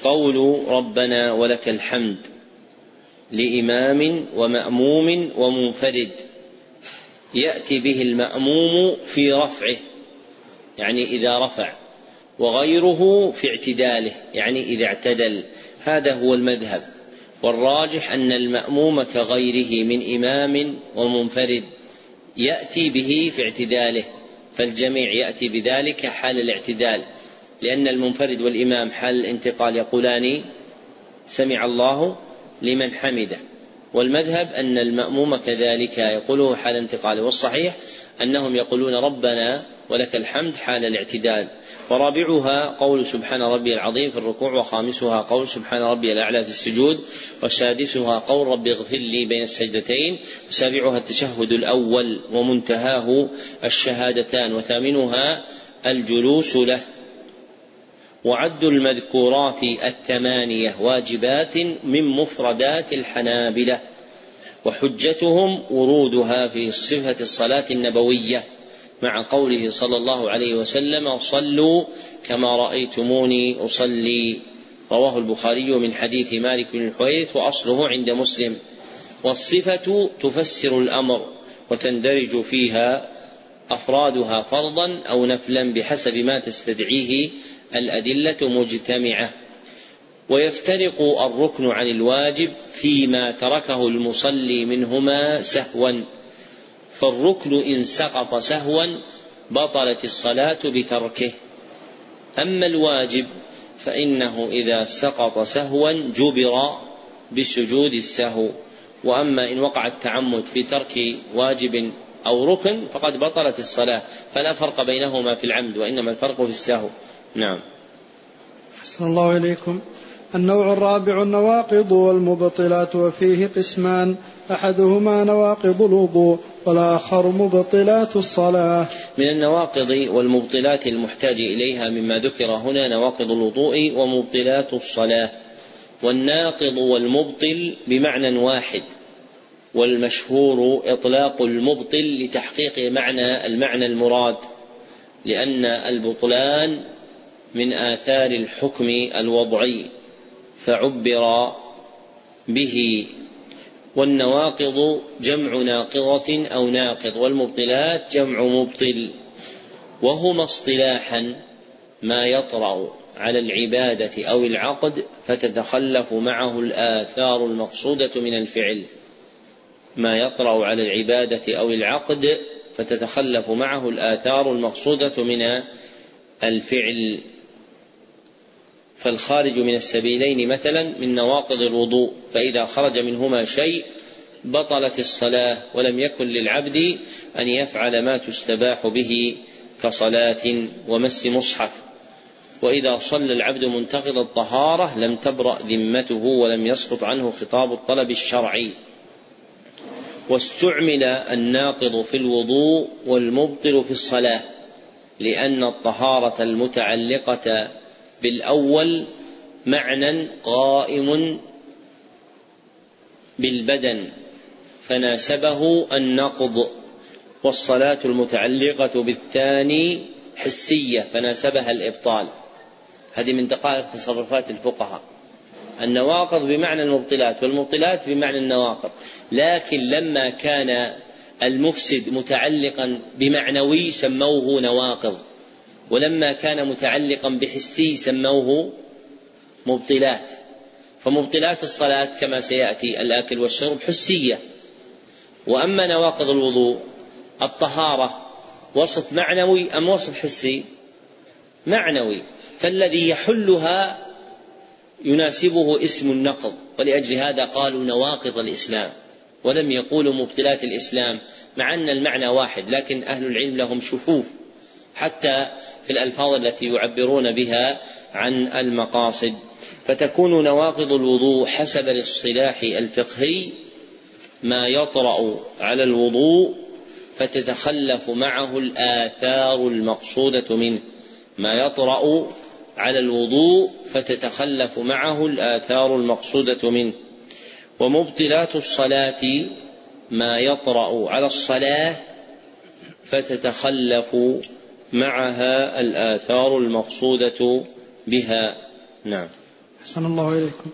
قول ربنا ولك الحمد لإمام ومأموم ومنفرد. يأتي به المأموم في رفعه يعني إذا رفع وغيره في اعتداله يعني إذا اعتدل. هذا هو المذهب. والراجح أن المأموم كغيره من إمام ومنفرد يأتي به في اعتداله فالجميع يأتي بذلك حال الاعتدال لأن المنفرد والإمام حال الانتقال يقولان سمع الله لمن حمده والمذهب أن المأموم كذلك يقوله حال انتقاله والصحيح أنهم يقولون ربنا ولك الحمد حال الاعتدال ورابعها قول سبحان ربي العظيم في الركوع وخامسها قول سبحان ربي الأعلى في السجود وسادسها قول ربي اغفر لي بين السجدتين وسابعها التشهد الأول ومنتهاه الشهادتان وثامنها الجلوس له. وعد المذكورات الثمانية واجبات من مفردات الحنابلة وحجتهم ورودها في صفة الصلاة النبوية. مع قوله صلى الله عليه وسلم صلوا كما رأيتموني أصلي. رواه البخاري من حديث مالك بن الحويرث وأصله عند مسلم. والصفة تفسر الأمر وتندرج فيها أفرادها فرضا أو نفلا بحسب ما تستدعيه الأدلة مجتمعة. ويفترق الركن عن الواجب فيما تركه المصلي منهما سهوا. فالركن إن سقط سهوا بطلت الصلاة بتركه. أما الواجب فإنه إذا سقط سهوا جبر بسجود السهو. وأما إن وقع التعمد في ترك واجب أو ركن فقد بطلت الصلاة. فلا فرق بينهما في العمد وإنما الفرق في السهو. نعم. أحسن الله إليكم. النوع الرابع النواقض والمبطلات وفيه قسمان. أحدهما نواقض الوضوء والآخر مبطلات الصلاة. من النواقض والمبطلات المحتاج إليها مما ذكر هنا نواقض الوضوء ومبطلات الصلاة. والناقض والمبطل بمعنى واحد والمشهور إطلاق المبطل لتحقيق معنى المعنى المراد لأن البطلان من آثار الحكم الوضعي. فعبر به. والنواقض جمع ناقضة أو ناقض والمبطلات جمع مبطل. وهما اصطلاحا ما يطرأ على العبادة أو العقد فتتخلف معه الآثار المقصودة من الفعل. ما يطرأ على العبادة أو العقد فتتخلف معه الآثار المقصودة من الفعل. فالخارج من السبيلين مثلا من نواقض الوضوء فإذا خرج منهما شيء بطلت الصلاة ولم يكن للعبد أن يفعل ما تستباح به كصلاة ومس مصحف. وإذا صلى العبد منتقض الطهارة لم تبرأ ذمته ولم يسقط عنه خطاب الطلب الشرعي. واستعمل الناقض في الوضوء والمبطل في الصلاة لأن الطهارة المتعلقة بالأول معنى قائم بالبدن فناسبه النقض والصلاة المتعلقة بالثاني حسية فناسبها الإبطال. هذه من دقائق تصرفات الفقهاء. النواقض بمعنى المبطلات والمبطلات بمعنى النواقض. لكن لما كان المفسد متعلقا بمعنوي سموه نواقض. ولما كان متعلقا بحسي سموه مبطلات. فمبطلات الصلاة كما سيأتي الآكل والشرب حسية. وأما نواقض الوضوء الطهارة وصف معنوي أم وصف حسي؟ معنوي. فالذي يحلها يناسبه اسم النقض ولأجل هذا قالوا نواقض الإسلام. ولم يقولوا مبطلات الإسلام مع أن المعنى واحد لكن أهل العلم لهم شفوف. حتى في الألفاظ التي يعبرون بها عن المقاصد. فتكون نواقض الوضوء حسب الاصطلاح الفقهي ما يطرأ على الوضوء فتتخلف معه الآثار المقصودة منه. ما يطرأ على الوضوء فتتخلف معه الآثار المقصودة منه. ومبطلات الصلاة ما يطرأ على الصلاة فتتخلف معها الآثار المقصودة بها. نعم. أحسن الله إليكم.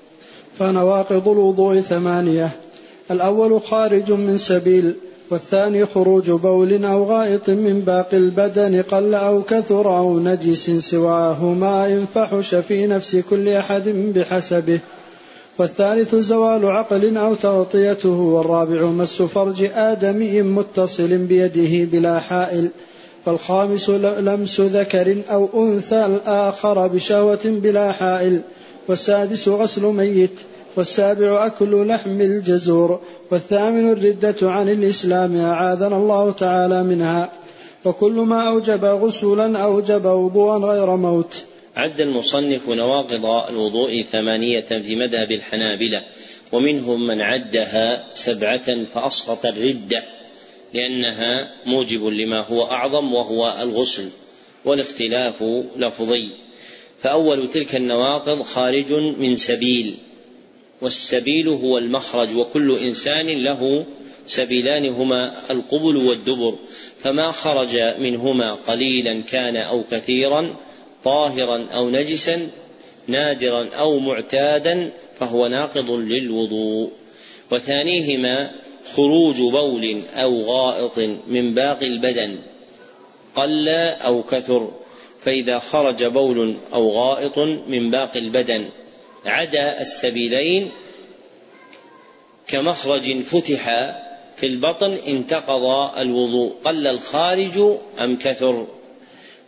فنواقض الوضوء ثمانية. الأول خارج من سبيل والثاني خروج بول أو غائط من باقي البدن قل أو كثر أو نجس سواهما إن فحش في نفس كل أحد بحسبه. والثالث زوال عقل أو تغطيته والرابع مس فرج آدمي متصل بيده بلا حائل. والخامس لمس ذكر أو أنثى الآخر بشهوة بلا حائل والسادس غسل ميت والسابع أكل لحم الجزور والثامن الردة عن الإسلام أعاذنا الله تعالى منها. وكل ما أوجب غسلا أوجب وضوءا غير موت. عد المصنف نواقض الوضوء ثمانية في مذهب الحنابلة ومنهم من عدها سبعة فأسقط الردة. لأنها موجب لما هو أعظم وهو الغسل والاختلاف لفظي. فأول تلك النواقض خارج من سبيل والسبيل هو المخرج وكل إنسان له سبيلان هما القبل والدبر. فما خرج منهما قليلا كان أو كثيرا طاهرا أو نجسا نادرا أو معتادا فهو ناقض للوضوء. وثانيهما خروج بول أو غائط من باقي البدن قل أو كثر فإذا خرج بول أو غائط من باقي البدن عدا السبيلين كمخرج فتح في البطن انتقض الوضوء قل الخارج أم كثر؟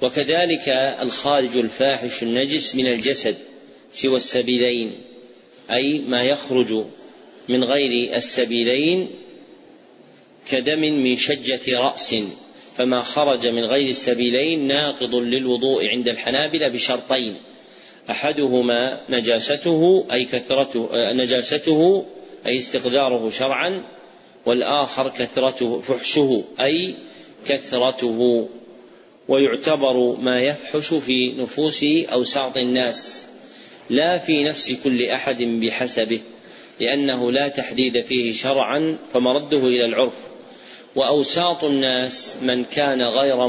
وكذلك الخارج الفاحش النجس من الجسد سوى السبيلين أي ما يخرج من غير السبيلين كدم من شجة رأس فما خرج من غير السبيلين ناقض للوضوء عند الحنابلة بشرطين. أحدهما نجاسته أي كثرته نجاسته أي استقداره شرعا والآخر كثرته فحشه أي كثرته. ويعتبر ما يفحش في نفوس أوساط الناس لا في نفس كل أحد بحسبه لأنه لا تحديد فيه شرعا فمرده إلى العرف. وأوساط الناس من كان غير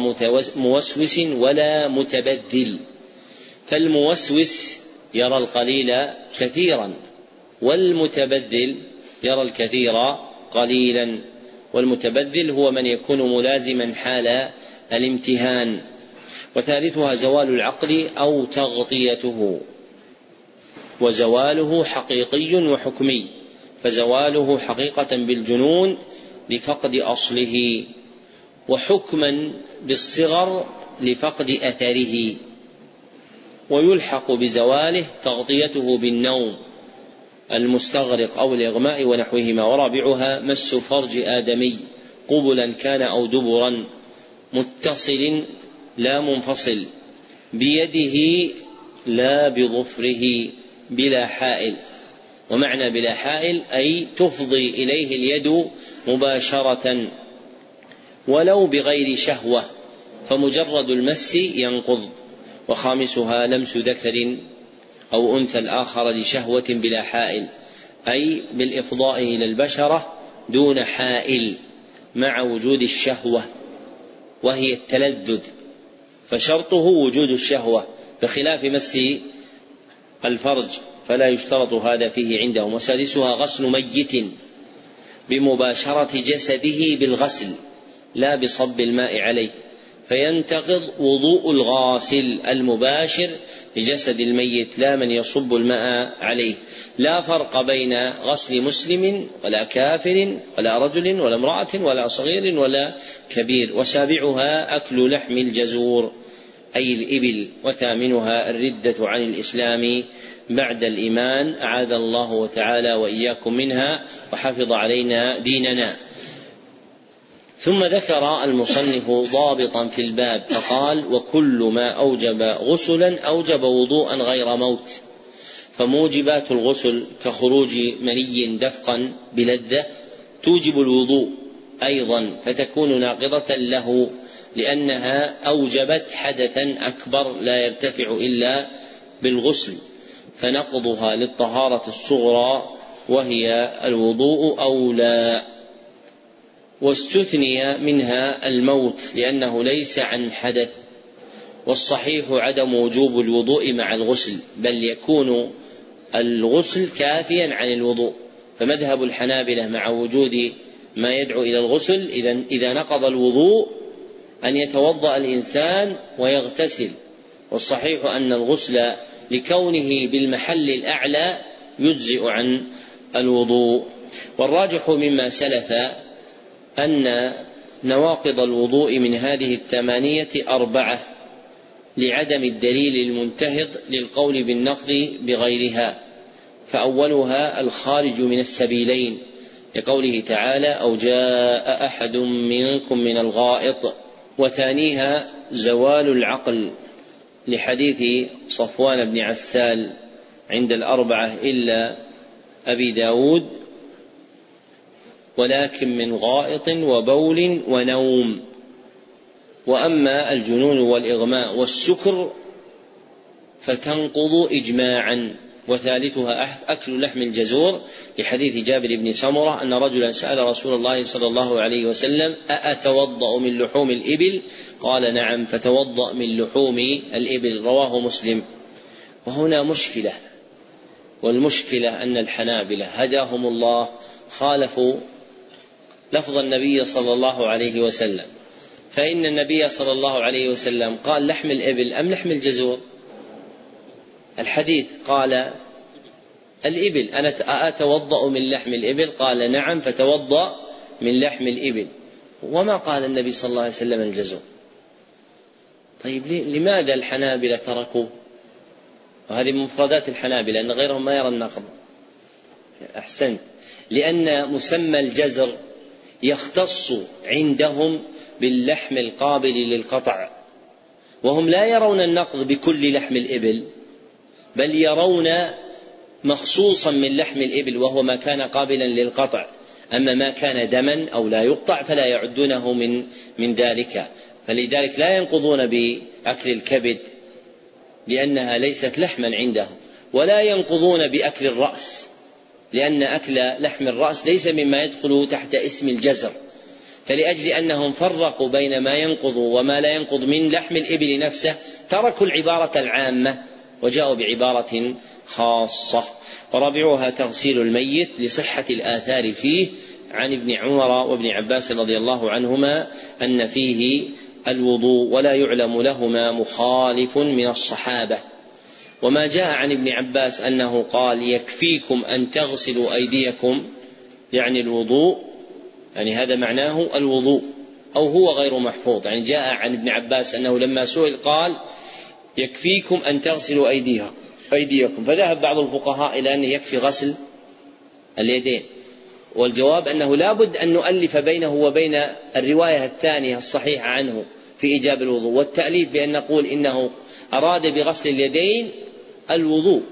موسوس ولا متبذل. فالموسوس يرى القليل كثيرا والمتبذل يرى الكثير قليلا. والمتبذل هو من يكون ملازما حال الامتهان. وثالثها زوال العقل أو تغطيته. وزواله حقيقي وحكمي. فزواله حقيقة بالجنون لفقد أصله وحكما بالصغر لفقد أثره ويلحق بزواله تغطيته بالنوم المستغرق أو الإغماء ونحوهما ورابعها مس فرج آدمي قبلا كان أو دبرا متصل لا منفصل بيده لا بظفره بلا حائل ومعنى بلا حائل أي تفضي إليه اليد مباشرة ولو بغير شهوة فمجرد المس ينقض وخامسها لمس ذكر أو أنثى الآخر لشهوة بلا حائل أي بالإفضاء إلى البشرة دون حائل مع وجود الشهوة وهي التلذذ. فشرطه وجود الشهوة بخلاف مس الفرج. فلا يشترط هذا فيه عندهم. وسادسها غسل ميت بمباشرة جسده بالغسل لا بصب الماء عليه. فينتقض وضوء الغاسل المباشر لجسد الميت لا من يصب الماء عليه. لا فرق بين غسل مسلم ولا كافر ولا رجل ولا امرأة ولا صغير ولا كبير. وسابعها أكل لحم الجزور. أي الإبل وثامنها الردة عن الإسلام بعد الإيمان أعاذ الله تعالى وإياكم منها وحفظ علينا ديننا. ثم ذكر المصنف ضابطا في الباب فقال وكل ما أوجب غسلا أوجب وضوءا غير موت. فموجبات الغسل كخروج مني دفقا بلذة توجب الوضوء أيضا فتكون ناقضة له. لأنها أوجبت حدثا أكبر لا يرتفع إلا بالغسل فنقضها للطهارة الصغرى وهي الوضوء اولى واستثني منها الموت لأنه ليس عن حدث والصحيح عدم وجوب الوضوء مع الغسل بل يكون الغسل كافيا عن الوضوء. فمذهب الحنابلة مع وجود ما يدعو إلى الغسل إذا إذا نقض الوضوء أن يتوضأ الإنسان ويغتسل والصحيح أن الغسل لكونه بالمحل الأعلى يجزئ عن الوضوء. والراجح مما سلف أن نواقض الوضوء من هذه الثمانية أربعة لعدم الدليل المنتهض للقول بالنقض بغيرها فأولها الخارج من السبيلين لقوله تعالى أو جاء أحد منكم من الغائط وثانيها زوال العقل لحديث صفوان بن عسال عند الأربعة إلا أبي داود ولكن من غائط وبول ونوم. وأما الجنون والإغماء والسكر فتنقض اجماعا. وثالثها أكل لحم الجزور لحديث جابر بن سمرة أن رجلا سأل رسول الله صلى الله عليه وسلم أأتوضأ من لحوم الإبل؟ قال نعم فتوضأ من لحوم الإبل رواه مسلم. وهنا مشكلة. والمشكلة أن الحنابلة هداهم الله خالفوا لفظ النبي صلى الله عليه وسلم. فإن النبي صلى الله عليه وسلم قال لحم الإبل أم لحم الجزور؟ الحديث قال الإبل أنا أتوضأ من لحم الإبل؟ قال نعم فتوضأ من لحم الإبل. وما قال النبي صلى الله عليه وسلم الجزور؟ طيب لماذا الحنابلة تركوا وهذه مفردات الحنابلة أن غيرهم ما يرى النقض. أحسنت. لأن مسمى الجزر يختص عندهم باللحم القابل للقطع وهم لا يرون النقض بكل لحم الإبل. بل يرون مخصوصا من لحم الإبل وهو ما كان قابلا للقطع. أما ما كان دما أو لا يقطع فلا يعدونه من من ذلك. فلذلك لا ينقضون بأكل الكبد لأنها ليست لحما عندهم ولا ينقضون بأكل الرأس لأن أكل لحم الرأس ليس مما يدخل تحت اسم الجزر. فلأجل أنهم فرقوا بين ما ينقض وما لا ينقض من لحم الإبل نفسه تركوا العبارة العامة وجاءوا بعبارة خاصة. ورابعها تغسيل الميت لصحة الآثار فيه عن ابن عمر وابن عباس رضي الله عنهما أن فيه الوضوء ولا يعلم لهما مخالف من الصحابة. وما جاء عن ابن عباس أنه قال يكفيكم أن تغسلوا أيديكم يعني الوضوء يعني هذا معناه الوضوء أو هو غير محفوظ. يعني جاء عن ابن عباس أنه لما سئل قال يكفيكم أن تغسلوا ايديها أيديكم. فذهب بعض الفقهاء إلى أنه يكفي غسل اليدين. والجواب أنه لا بد أن نؤلف بينه وبين الرواية الثانية الصحيحة عنه في إيجاب الوضوء. والتأليف بأن نقول إنه أراد بغسل اليدين الوضوء.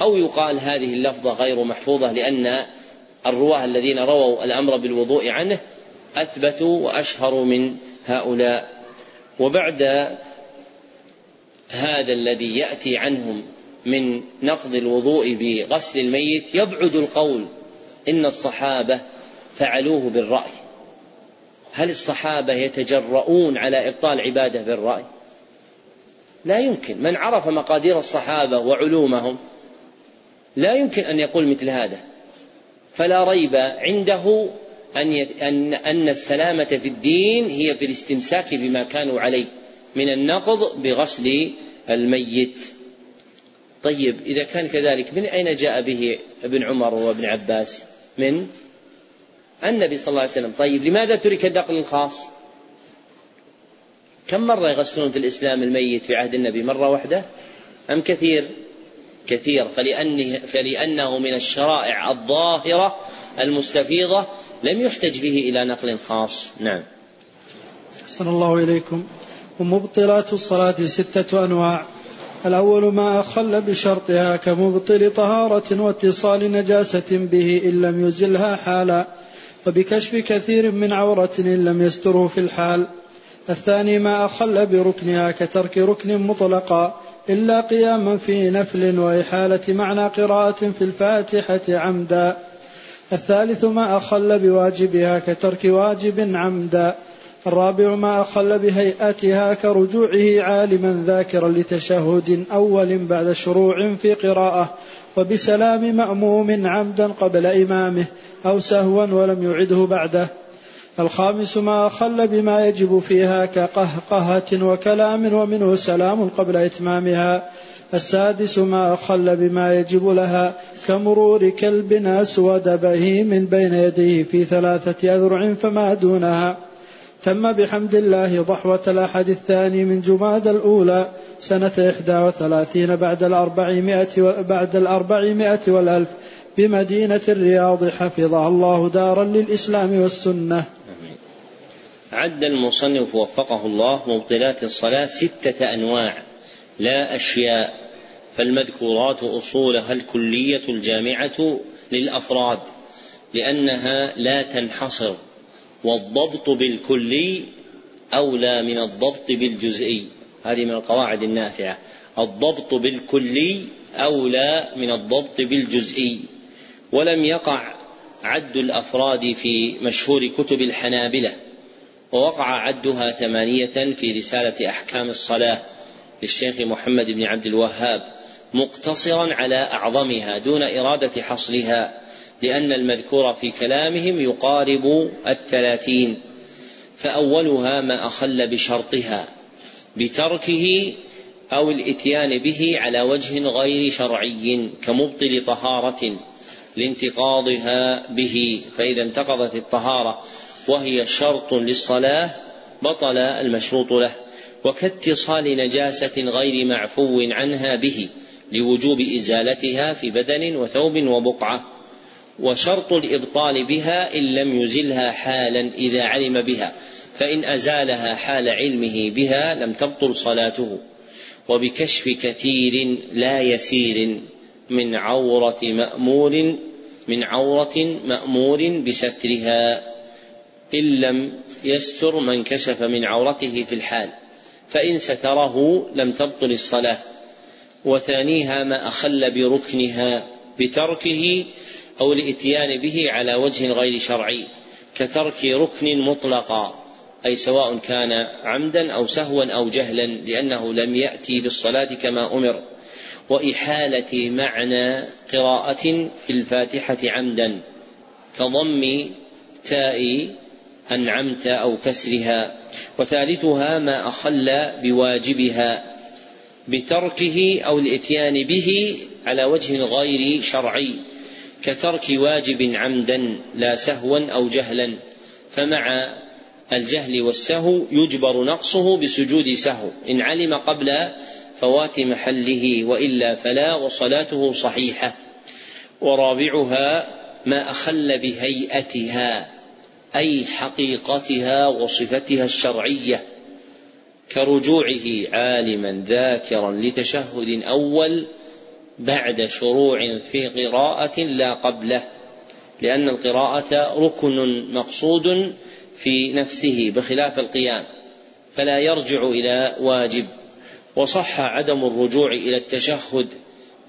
أو يقال هذه اللفظة غير محفوظة لأن الرواة الذين رووا الأمر بالوضوء عنه أثبتوا وأشهروا من هؤلاء. وبعد هذا الذي يأتي عنهم من نقض الوضوء بغسل الميت يبعد القول إن الصحابة فعلوه بالرأي. هل الصحابة يتجرؤون على إبطال عبادة بالرأي؟ لا يمكن. من عرف مقادير الصحابة وعلومهم لا يمكن أن يقول مثل هذا. فلا ريب عنده أن أن السلامة في الدين هي في الاستمساك بما كانوا عليه. من النقض بغسل الميت. طيب إذا كان كذلك من أين جاء به ابن عمر وابن عباس؟ من النبي صلى الله عليه وسلم. طيب لماذا ترك النقل الخاص؟ كم مرة يغسلون في الإسلام الميت في عهد النبي؟ مرة واحدة؟ أم كثير؟ كثير فلأنه, فلأنه من الشرائع الظاهرة المستفيضة لم يحتج به إلى نقل خاص نعم أحسن الله إليكم ومبطلات الصلاة ستة أنواع. الأول ما أخل بشرطها كمبطل طهارة واتصال نجاسة به إن لم يزلها حالا وبكشف كثير من عورة إن لم يستره في الحال. الثاني ما أخل بركنها كترك ركن مطلقا إلا قياما في نفل وإحالة معنى قراءة في الفاتحة عمدا. الثالث ما أخل بواجبها كترك واجب عمدا الرابع ما أخل بهيئتها كرجوعه عالما ذاكرا لتشهد أول بعد شروع في قراءة وبسلام مأموم عمدا قبل إمامه أو سهوا ولم يعده بعده. الخامس ما أخل بما يجب فيها كقهقهة وكلام ومنه سلام قبل إتمامها. السادس ما أخل بما يجب لها كمرور كلب أسود بهيم بين يديه في ثلاثة أذرع فما دونها. تم بحمد الله ضحوة الأحد الثاني من جماد الأولى سنة إحدى وثلاثين بعد الأربعمائة بعد الأربعمائة والألف بمدينة الرياض حفظها الله دارا للإسلام والسنة. عد المصنف وفقه الله مبطلات الصلاة ستة أنواع لا أشياء فالمذكورات أصولها الكلية الجامعة للأفراد لأنها لا تنحصر. والضبط بالكلي أولى من الضبط بالجزئي. هذه من القواعد النافعة. الضبط بالكلي أولى من الضبط بالجزئي. ولم يقع عد الأفراد في مشهور كتب الحنابلة ووقع عدها ثمانية في رسالة أحكام الصلاة للشيخ محمد بن عبد الوهاب مقتصرا على أعظمها دون إرادة حصرها. لأن المذكور في كلامهم يقارب الثلاثين فأولها ما أخل بشرطها بتركه أو الإتيان به على وجه غير شرعي كمبطل طهارة لانتقاضها به فإذا انتقضت الطهارة وهي شرط للصلاة بطل المشروط له وكاتصال نجاسة غير معفو عنها به لوجوب إزالتها في بدن وثوب وبقعة. وشرط الإبطال بها إن لم يزلها حالا إذا علم بها فإن أزالها حال علمه بها لم تبطل صلاته. وبكشف كثير لا يسير من عورة مأمور من عورة مأمور بسترها إن لم يستر من كشف من عورته في الحال فإن ستره لم تبطل الصلاة. وثانيها ما أخل بركنها بتركه أو الإتيان به على وجه غير شرعي كترك ركن مطلقا أي سواء كان عمدا أو سهوا أو جهلا لأنه لم يأتي بالصلاة كما أمر. وإحالة معنى قراءة في الفاتحة عمدا كضم تاء أنعمت أو كسرها وثالثها ما أخل بواجبها بتركه أو الإتيان به على وجه غير شرعي. كترك واجب عمدا لا سهوا أو جهلا فمع الجهل والسهو يجبر نقصه بسجود سهو إن علم قبل فوات محله وإلا فلا وصلاته صحيحة. ورابعها ما أخل بهيئتها أي حقيقتها وصفتها الشرعية كرجوعه عالما ذاكرا لتشهد أول بعد شروع في قراءة لا قبله لأن القراءة ركن مقصود في نفسه بخلاف القيام فلا يرجع إلى واجب. وصح عدم الرجوع إلى التشهد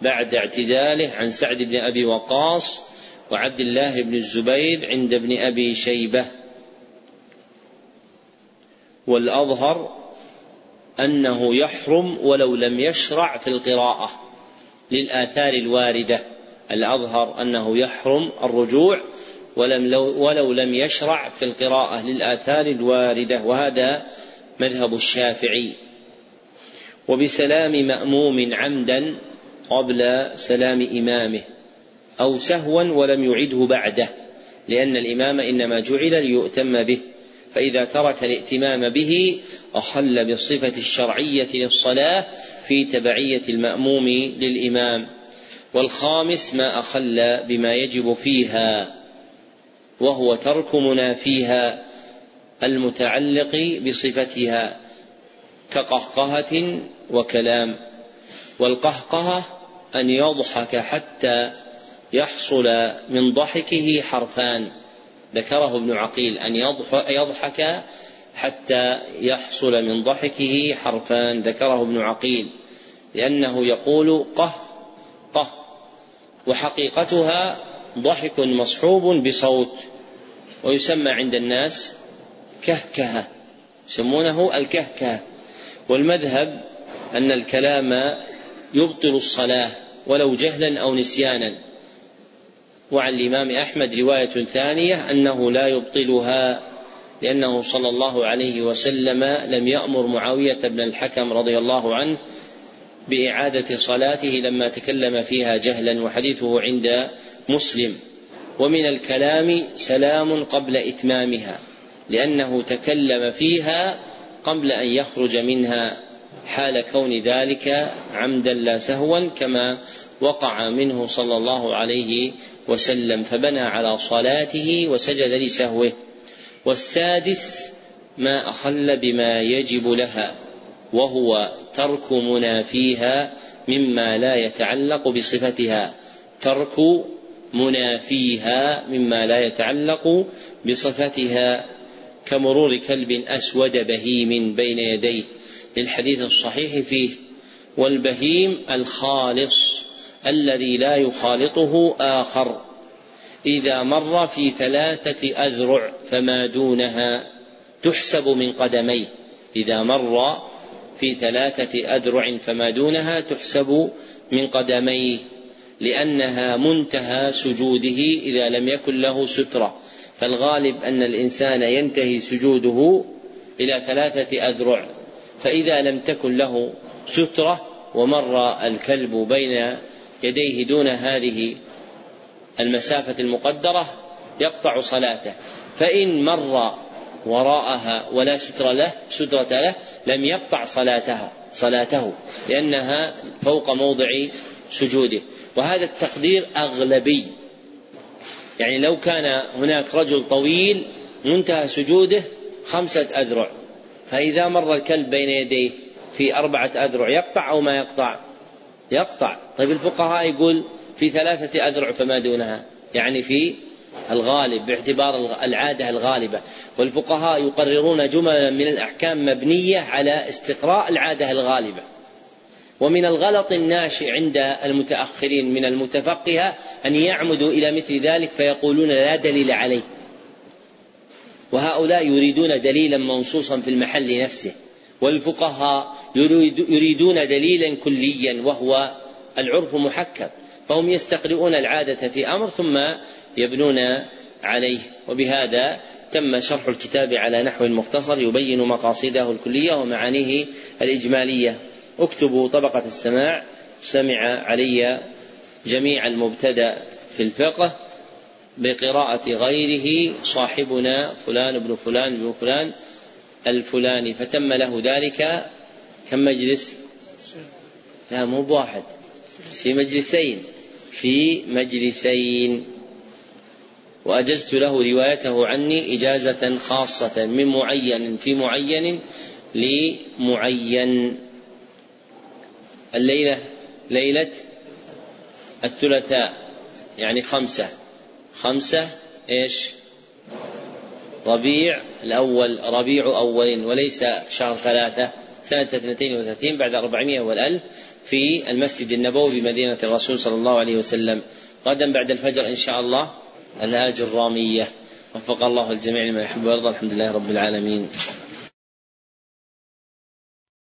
بعد اعتداله عن سعد بن أبي وقاص وعبد الله بن الزبير عند ابن أبي شيبة. والأظهر أنه يحرم ولو لم يشرع في القراءة. للآثار الواردة. الأظهر أنه يحرم الرجوع ولم لو ولو لم يشرع في القراءة للآثار الواردة وهذا مذهب الشافعي. وبسلام مأموم عمدا قبل سلام إمامه أو سهوا ولم يعده بعده لأن الإمام إنما جعل ليؤتم به فإذا ترك الائتمام به أخل بالصفة الشرعية للصلاة في تبعية المأموم للإمام والخامس ما أخل بما يجب فيها وهو ترك منافيها المتعلق بصفتها كقهقهة وكلام والقهقهة أن يضحك حتى يحصل من ضحكه حرفان ذكره ابن عقيل أن يضحك حتى يحصل من ضحكه حرفان ذكره ابن عقيل لأنه يقول قه قه وحقيقتها ضحك مصحوب بصوت ويسمى عند الناس كهكهة يسمونه الكهكهة. والمذهب أن الكلام يبطل الصلاة ولو جهلا أو نسيانا. وعن الإمام أحمد رواية ثانية أنه لا يبطلها لأنه صلى الله عليه وسلم لم يأمر معاوية بن الحكم رضي الله عنه بإعادة صلاته لما تكلم فيها جهلا وحديثه عند مسلم. ومن الكلام سلام قبل إتمامها لأنه تكلم فيها قبل أن يخرج منها حال كون ذلك عمدا لا سهوا كما وقع منه صلى الله عليه وسلم. فبنى على صلاته وسجد لسهوه. والسادس ما أخل بما يجب لها وهو ترك منافيها مما لا يتعلق بصفتها. ترك منافيها مما لا يتعلق بصفتها كمرور كلب أسود بهيم بين يديه. للحديث الصحيح فيه والبهيم الخالص الذي لا يخالطه آخر. إذا مر في ثلاثة أذرع فما دونها تحسب من قدميه. إذا مر في ثلاثة أذرع فما دونها تحسب من قدميه لأنها منتهى سجوده إذا لم يكن له سترة. فالغالب أن الإنسان ينتهي سجوده إلى ثلاثة أذرع فإذا لم تكن له سترة ومر الكلب بين يديه دون هذه المسافة المقدرة يقطع صلاته. فإن مر وراءها ولا ستر له سترة له لم يقطع صلاتها صلاته لأنها فوق موضع سجوده. وهذا التقدير أغلبي. يعني لو كان هناك رجل طويل منتهى سجوده خمسة أذرع فإذا مر الكلب بين يديه في أربعة أذرع يقطع أو ما يقطع؟ يقطع. طيب الفقهاء يقول في ثلاثة أذرع فما دونها. يعني في الغالب باعتبار العادة الغالبة. والفقهاء يقررون جملا من الأحكام مبنية على استقراء العادة الغالبة. ومن الغلط الناشئ عند المتأخرين من المتفقهة أن يعمدوا إلى مثل ذلك فيقولون لا دليل عليه. وهؤلاء يريدون دليلا منصوصا في المحل نفسه. والفقهاء يريدون دليلا كليا وهو العرف محكم. فهم يستقرئون العادة في أمر ثم يبنون عليه. وبهذا تم شرح الكتاب على نحو مختصر يبين مقاصده الكلية ومعانيه الإجمالية. اكتبوا طبقة السماع. سمع علي جميع المبتدأ في الفقه بقراءة غيره. صاحبنا فلان بن فلان بن فلان الفلاني. فتم له ذلك كم مجلس؟ لا مو بواحد. في مجلسين. في مجلسين. وأجزت له روايته عني إجازة خاصة من معين في معين لمعين. الليلة ليلة الثلاثاء يعني خمسة. خمسة إيش؟ ربيع الأول ربيع أول وليس شهر ثلاثة سنة اثنتين وثلاثين بعد أربعمائة والألف. في المسجد النبوي بمدينة الرسول صلى الله عليه وسلم. غدا بعد الفجر إن شاء الله الآج الرامية وفق الله الجميع لما يحب ويرضى. الحمد لله رب العالمين.